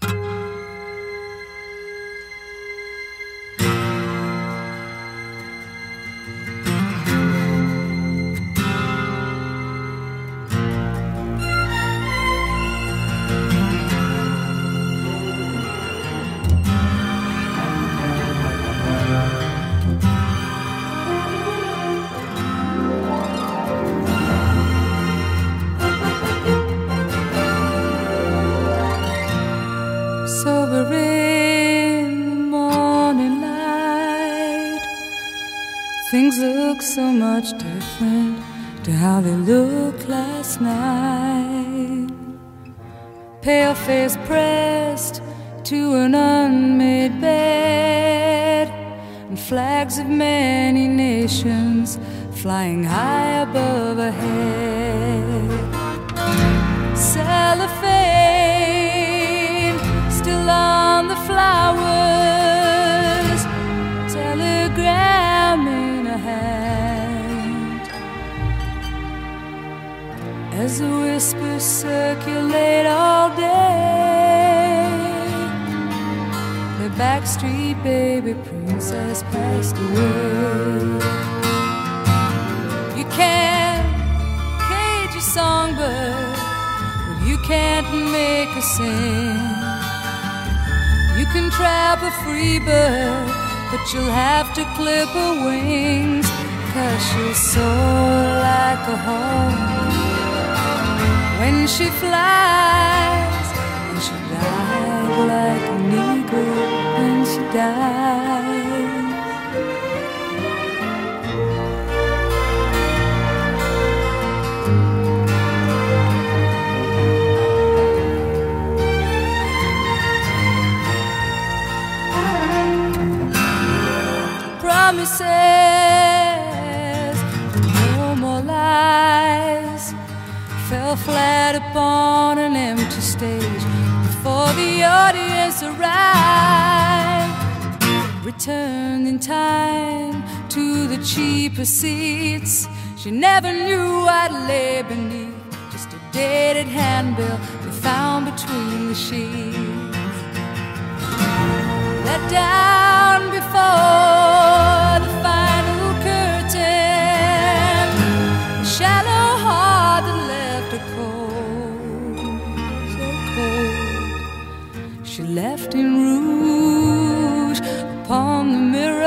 She left in rouge upon the mirror.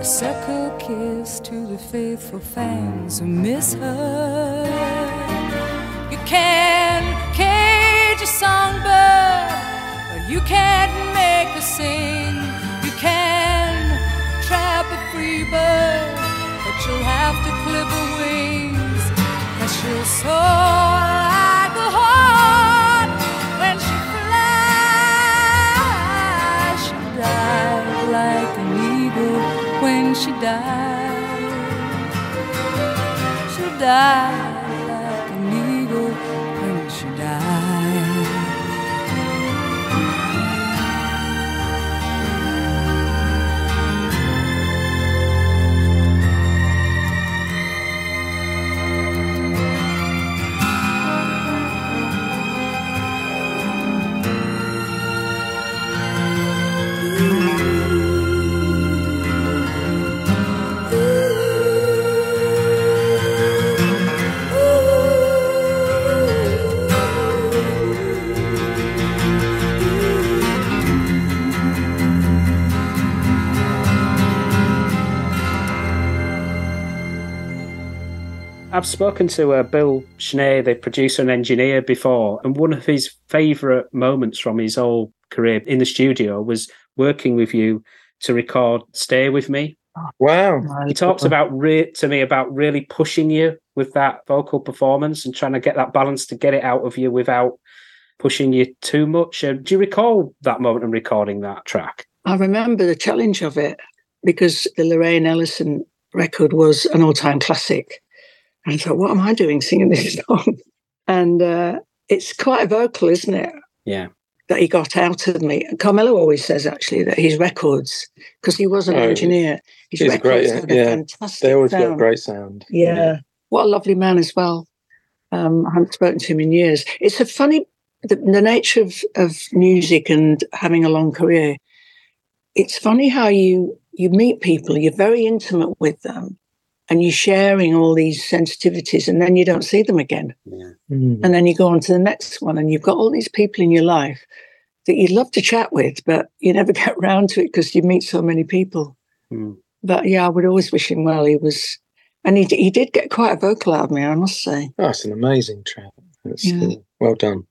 A circle kiss to the faithful fans who miss her. You can cage a songbird, but you can't make her sing. You can trap a free bird, but you'll have to clip her wings. And she'll soar she died. She died I've spoken to uh, Bill Schnee, the producer and engineer, before, and one of his favourite moments from his whole career in the studio was working with you to record "Stay with Me." Wow. He talks about re- to me about really pushing you with that vocal performance and trying to get that balance to get it out of you without pushing you too much. Uh, do you recall that moment in recording that track? I remember the challenge of it because the Lorraine Ellison record was an all-time classic. And I thought, what am I doing singing this song? And uh, it's quite vocal, isn't it? Yeah. That he got out of me. Carmelo always says actually that his records, because he was an Oh, engineer, his he's records great- had a fantastic They always sound. got great sound. Yeah. What a lovely man as well. Um, I haven't spoken to him in years. It's a funny, the, the nature of, of music and having a long career. It's funny how you, you meet people, you're very intimate with them, and you're sharing all these sensitivities, and then you don't see them again. Mm. And then you go on to the next one, and you've got all these people in your life that you'd love to chat with, but you never get round to it because you meet so many people. Mm. But yeah, I would always wish him well. He was, and he, he did get quite a vocal out of me, I must say. Oh, it's an amazing track. It's, Yeah. well done.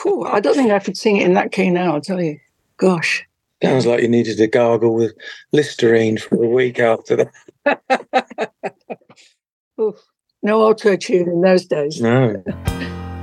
Phew, I don't think I could sing it in that key now, I'll tell you. Gosh. Sounds like you needed to gargle with Listerine for a week after that. Oof. No auto tune in those days. No.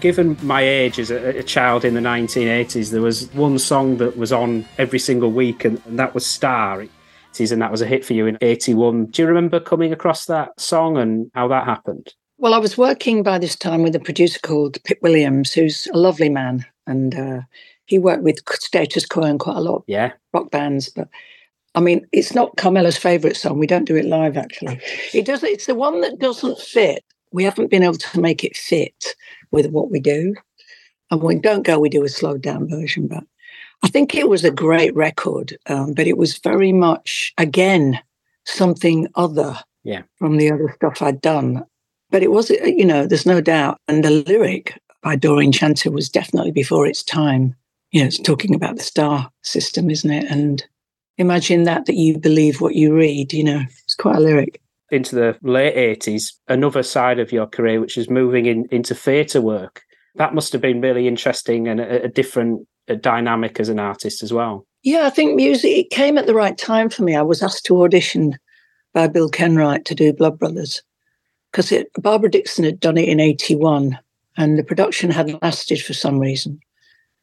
given my age as a, a, child in the 1980s, there was one song that was on every single week, and, and that was Star. It is, and that was a hit for you in 81. Do you remember coming across that song and how that happened? Well, I was working by this time with a producer called Pip Williams, who's a lovely man. And uh, he worked with Status Quo and quite a lot yeah. rock bands. But I mean, it's not Carmelo's favourite song. We don't do it live, actually. It does. It's the one that doesn't fit. We haven't been able to make it fit with what we do. And when we don't go, we do a slowed down version. But I think it was a great record, um, but it was very much, again, something other yeah. from the other stuff I'd done. But it was, you know, there's no doubt. And the lyric by Doreen Chanter was definitely before its time. You know, it's talking about the star system, isn't it? And imagine that, that you believe what you read, you know, it's quite a lyric into the late 80s, another side of your career, which is moving in, into theatre work. That must have been really interesting and a, a different a dynamic as an artist as well. Yeah, I think music it came at the right time for me. I was asked to audition by Bill Kenwright to do Blood Brothers because Barbara Dickson had done it in 81 and the production hadn't lasted for some reason.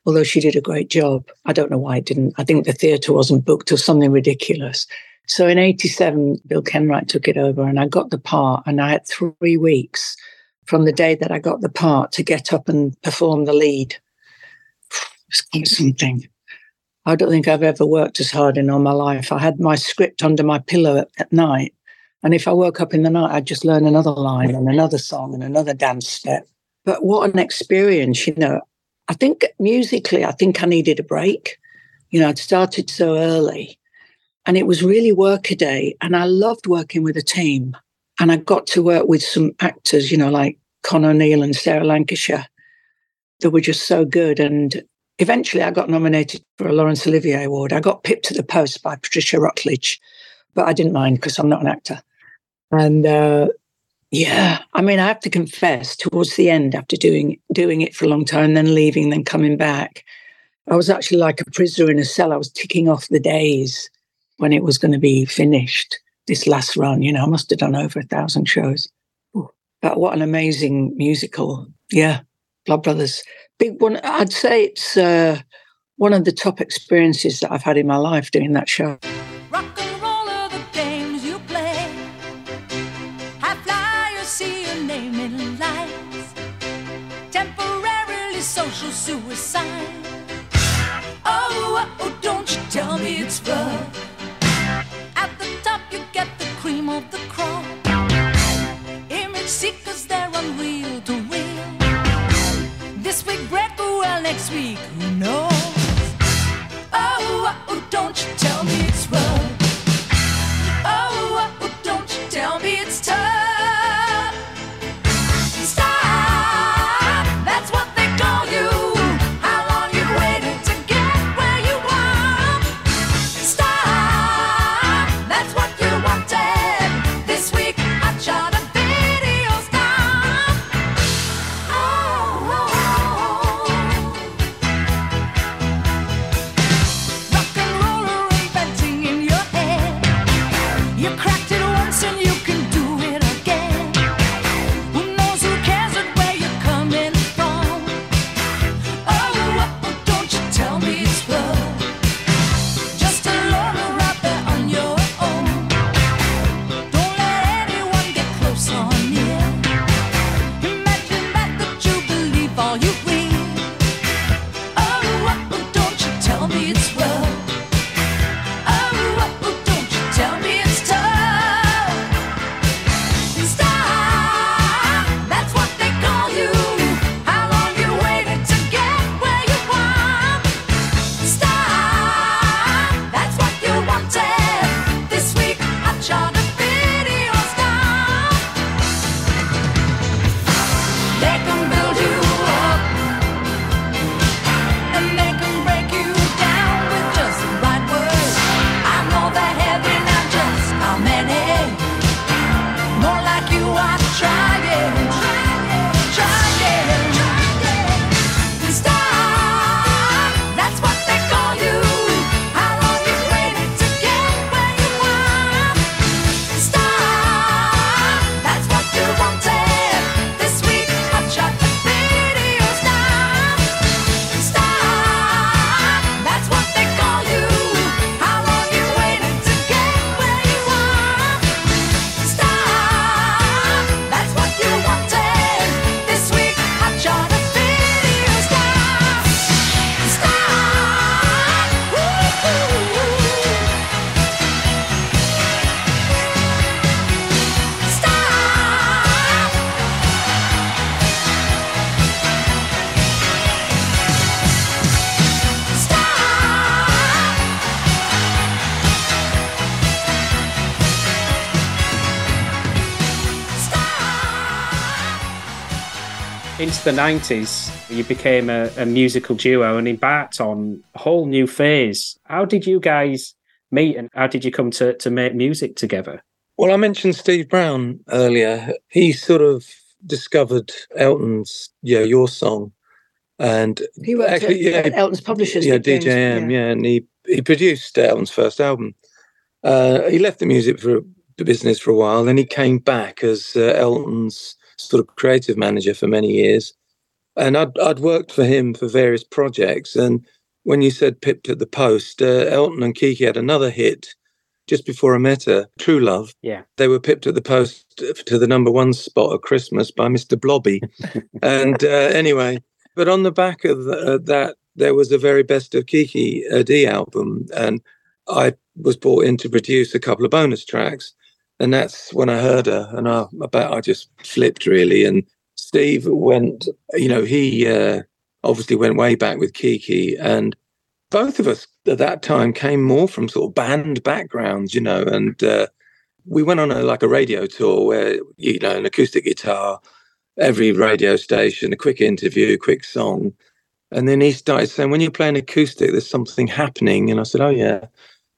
Although she did a great job. I don't know why it didn't. I think the theatre wasn't booked or something ridiculous. So in 87, Bill Kenwright took it over and I got the part. And I had three weeks from the day that I got the part to get up and perform the lead. It was something. I don't think I've ever worked as hard in all my life. I had my script under my pillow at, at night. And if I woke up in the night, I'd just learn another line and another song and another dance step. But what an experience, you know. I think musically, I think I needed a break. You know, I'd started so early and it was really workaday. And I loved working with a team. And I got to work with some actors, you know, like Con O'Neill and Sarah Lancashire, that were just so good. And eventually I got nominated for a Laurence Olivier Award. I got pipped to the post by Patricia Routledge, but I didn't mind because I'm not an actor. And uh, yeah, I mean, I have to confess, towards the end, after doing doing it for a long time, then leaving, then coming back, I was actually like a prisoner in a cell. I was ticking off the days when it was going to be finished, this last run. You know, I must have done over a thousand shows. But what an amazing musical. Yeah, Blood Brothers. Big one. I'd say it's uh, one of the top experiences that I've had in my life doing that show. social suicide. Oh, oh, don't you tell me it's love next week, who knows? Oh, oh, don't you tell me it's rough. The 90s, you became a, a, musical duo and embarked on a whole new phase. How did you guys meet and how did you come to, to make music together? Well, I mentioned Steve Brown earlier. He sort of discovered Elton's, yeah, your song. And he worked actually, at, yeah, Elton's publishers. Yeah, DJM, yeah. yeah. And he, he produced Elton's first album. Uh, he left the music for the business for a while. Then he came back as uh, Elton's sort of creative manager for many years. And I'd, I'd worked for him for various projects. And when you said pipped at the post, uh, Elton and Kiki had another hit just before I met her, True Love. Yeah. They were pipped at the post to the number one spot at Christmas by Mr. Blobby. and uh, anyway, but on the back of the, uh, that, there was a very best of Kiki uh, Dee album. And I was brought in to produce a couple of bonus tracks and that's when I heard her, and I about I just flipped really. And Steve went, you know, he uh, obviously went way back with Kiki, and both of us at that time came more from sort of band backgrounds, you know, and uh, we went on a like a radio tour where you know an acoustic guitar, every radio station, a quick interview, quick song. And then he started saying, when you're playing acoustic, there's something happening. And I said, oh, yeah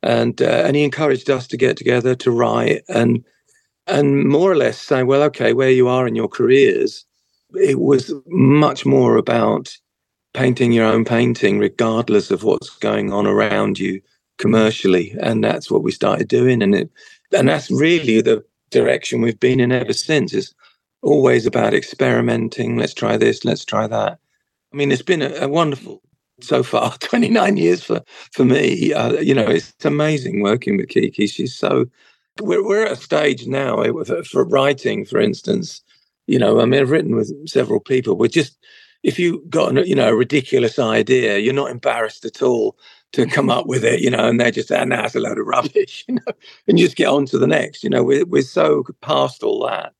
and uh, and he encouraged us to get together to write and and more or less say, well, okay, where you are in your careers, it was much more about painting your own painting, regardless of what's going on around you commercially, and that's what we started doing, and it and that's really the direction we've been in ever since. Is always about experimenting. Let's try this. Let's try that. I mean, it's been a, a wonderful so far 29 years for for me uh, you know it's amazing working with kiki she's so we're, we're at a stage now eh, for writing for instance you know i mean i've written with several people we're just if you got you know a ridiculous idea you're not embarrassed at all to come up with it you know and they're just saying nah, it's a load of rubbish you know and you just get on to the next you know we're, we're so past all that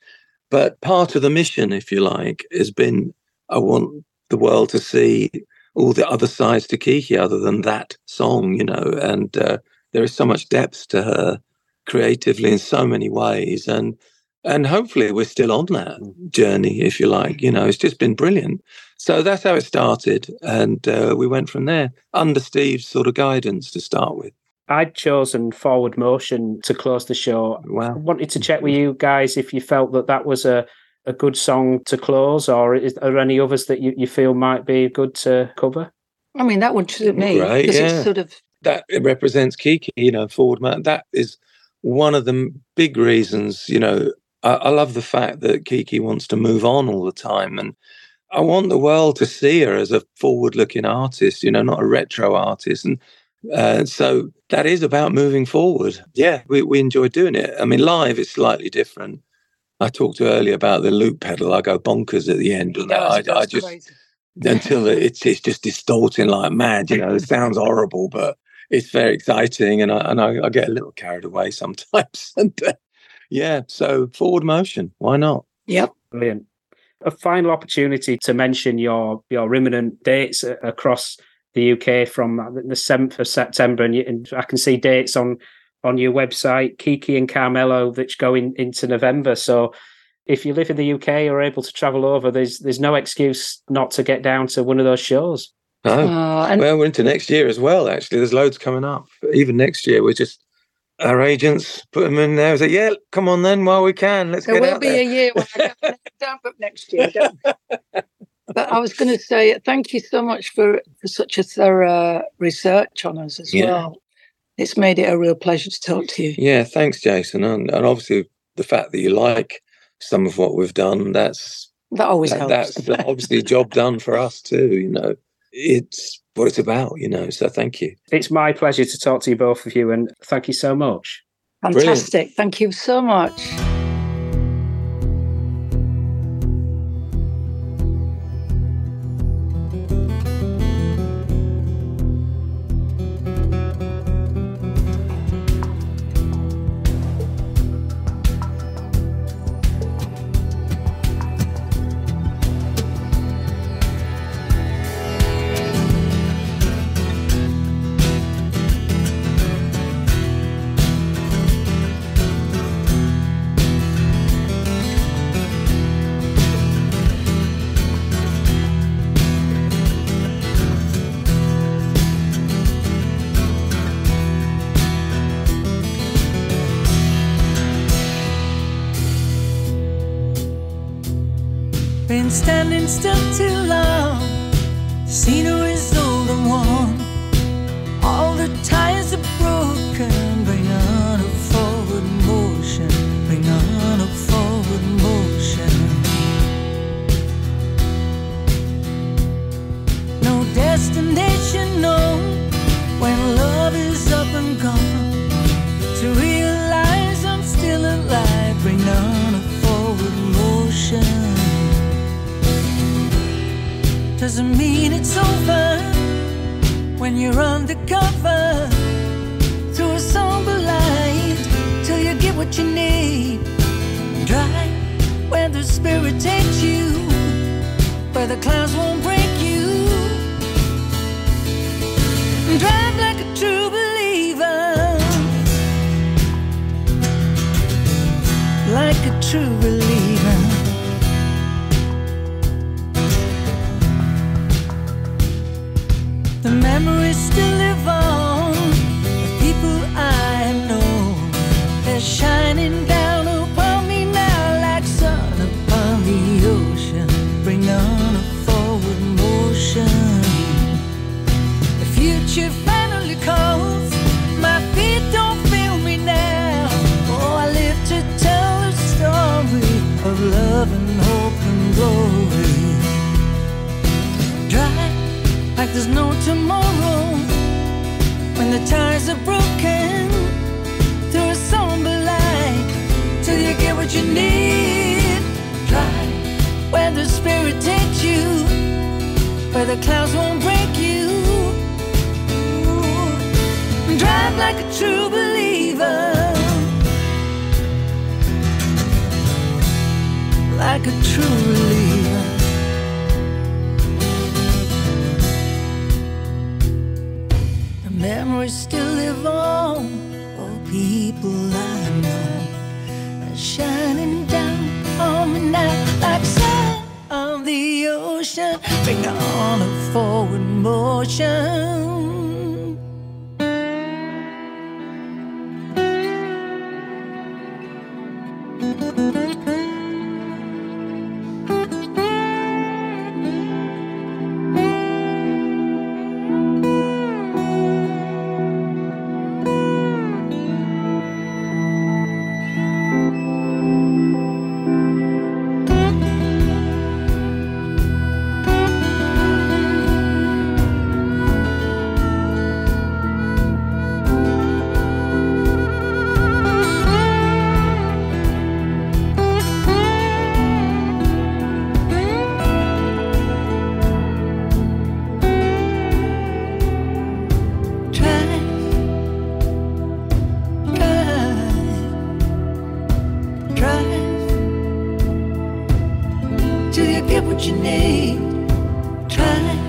but part of the mission if you like has been i want the world to see all the other sides to Kiki other than that song, you know. And uh, there is so much depth to her creatively in so many ways, and and hopefully we're still on that journey, if you like. You know, it's just been brilliant. So that's how it started, and uh, we went from there under Steve's sort of guidance to start with. I'd chosen Forward Motion to close the show. Wow. I wanted to check with you guys if you felt that that was a a good song to close, or is, are there any others that you, you feel might be good to cover? I mean, that would suit me right, yeah. it's sort of that it represents Kiki, you know, forward man. That is one of the big reasons, you know. I, I love the fact that Kiki wants to move on all the time, and I want the world to see her as a forward-looking artist, you know, not a retro artist, and uh, so that is about moving forward. Yeah, we, we enjoy doing it. I mean, live is slightly different. I talked to earlier about the loop pedal. I go bonkers at the end that. I, I, just crazy. until it's it's just distorting like mad. You know, it sounds horrible, but it's very exciting, and I and I, I get a little carried away sometimes. and uh, yeah, so forward motion. Why not? Yep, brilliant. A final opportunity to mention your your imminent dates across the UK from the seventh of September, and, you, and I can see dates on on your website, Kiki and Carmelo, that's going into November. So if you live in the UK or able to travel over, there's there's no excuse not to get down to one of those shows. No. Uh, and- well, we're into next year as well, actually. There's loads coming up. Even next year, we're just our agents put them in there. Say, yeah, come on then while we can. Let's there get will be there. a year when I don't book next year. but I was going to say thank you so much for, for such a thorough research on us as yeah. well it's made it a real pleasure to talk to you. Yeah, thanks, Jason. And, and obviously, the fact that you like some of what we've done, that's that always that, helps. That's obviously a job done for us too. You know, it's what it's about. You know, so thank you. It's my pleasure to talk to you both of you, and thank you so much. Fantastic! Brilliant. Thank you so much. Doesn't mean it's over when you're undercover through a somber light till you get what you need. Drive where the spirit takes you, where the clouds won't break you. Drive like a true believer, like a true believer. The memories still live on. There's no tomorrow when the ties are broken through a somber light till you get what you need. Drive where the spirit takes you, where the clouds won't break you. Drive like a true believer, like a true believer. Memories still live on. Oh, people I know are shining down on me now like sun on the ocean. Bring on a forward motion. Till you get what you need. Drive,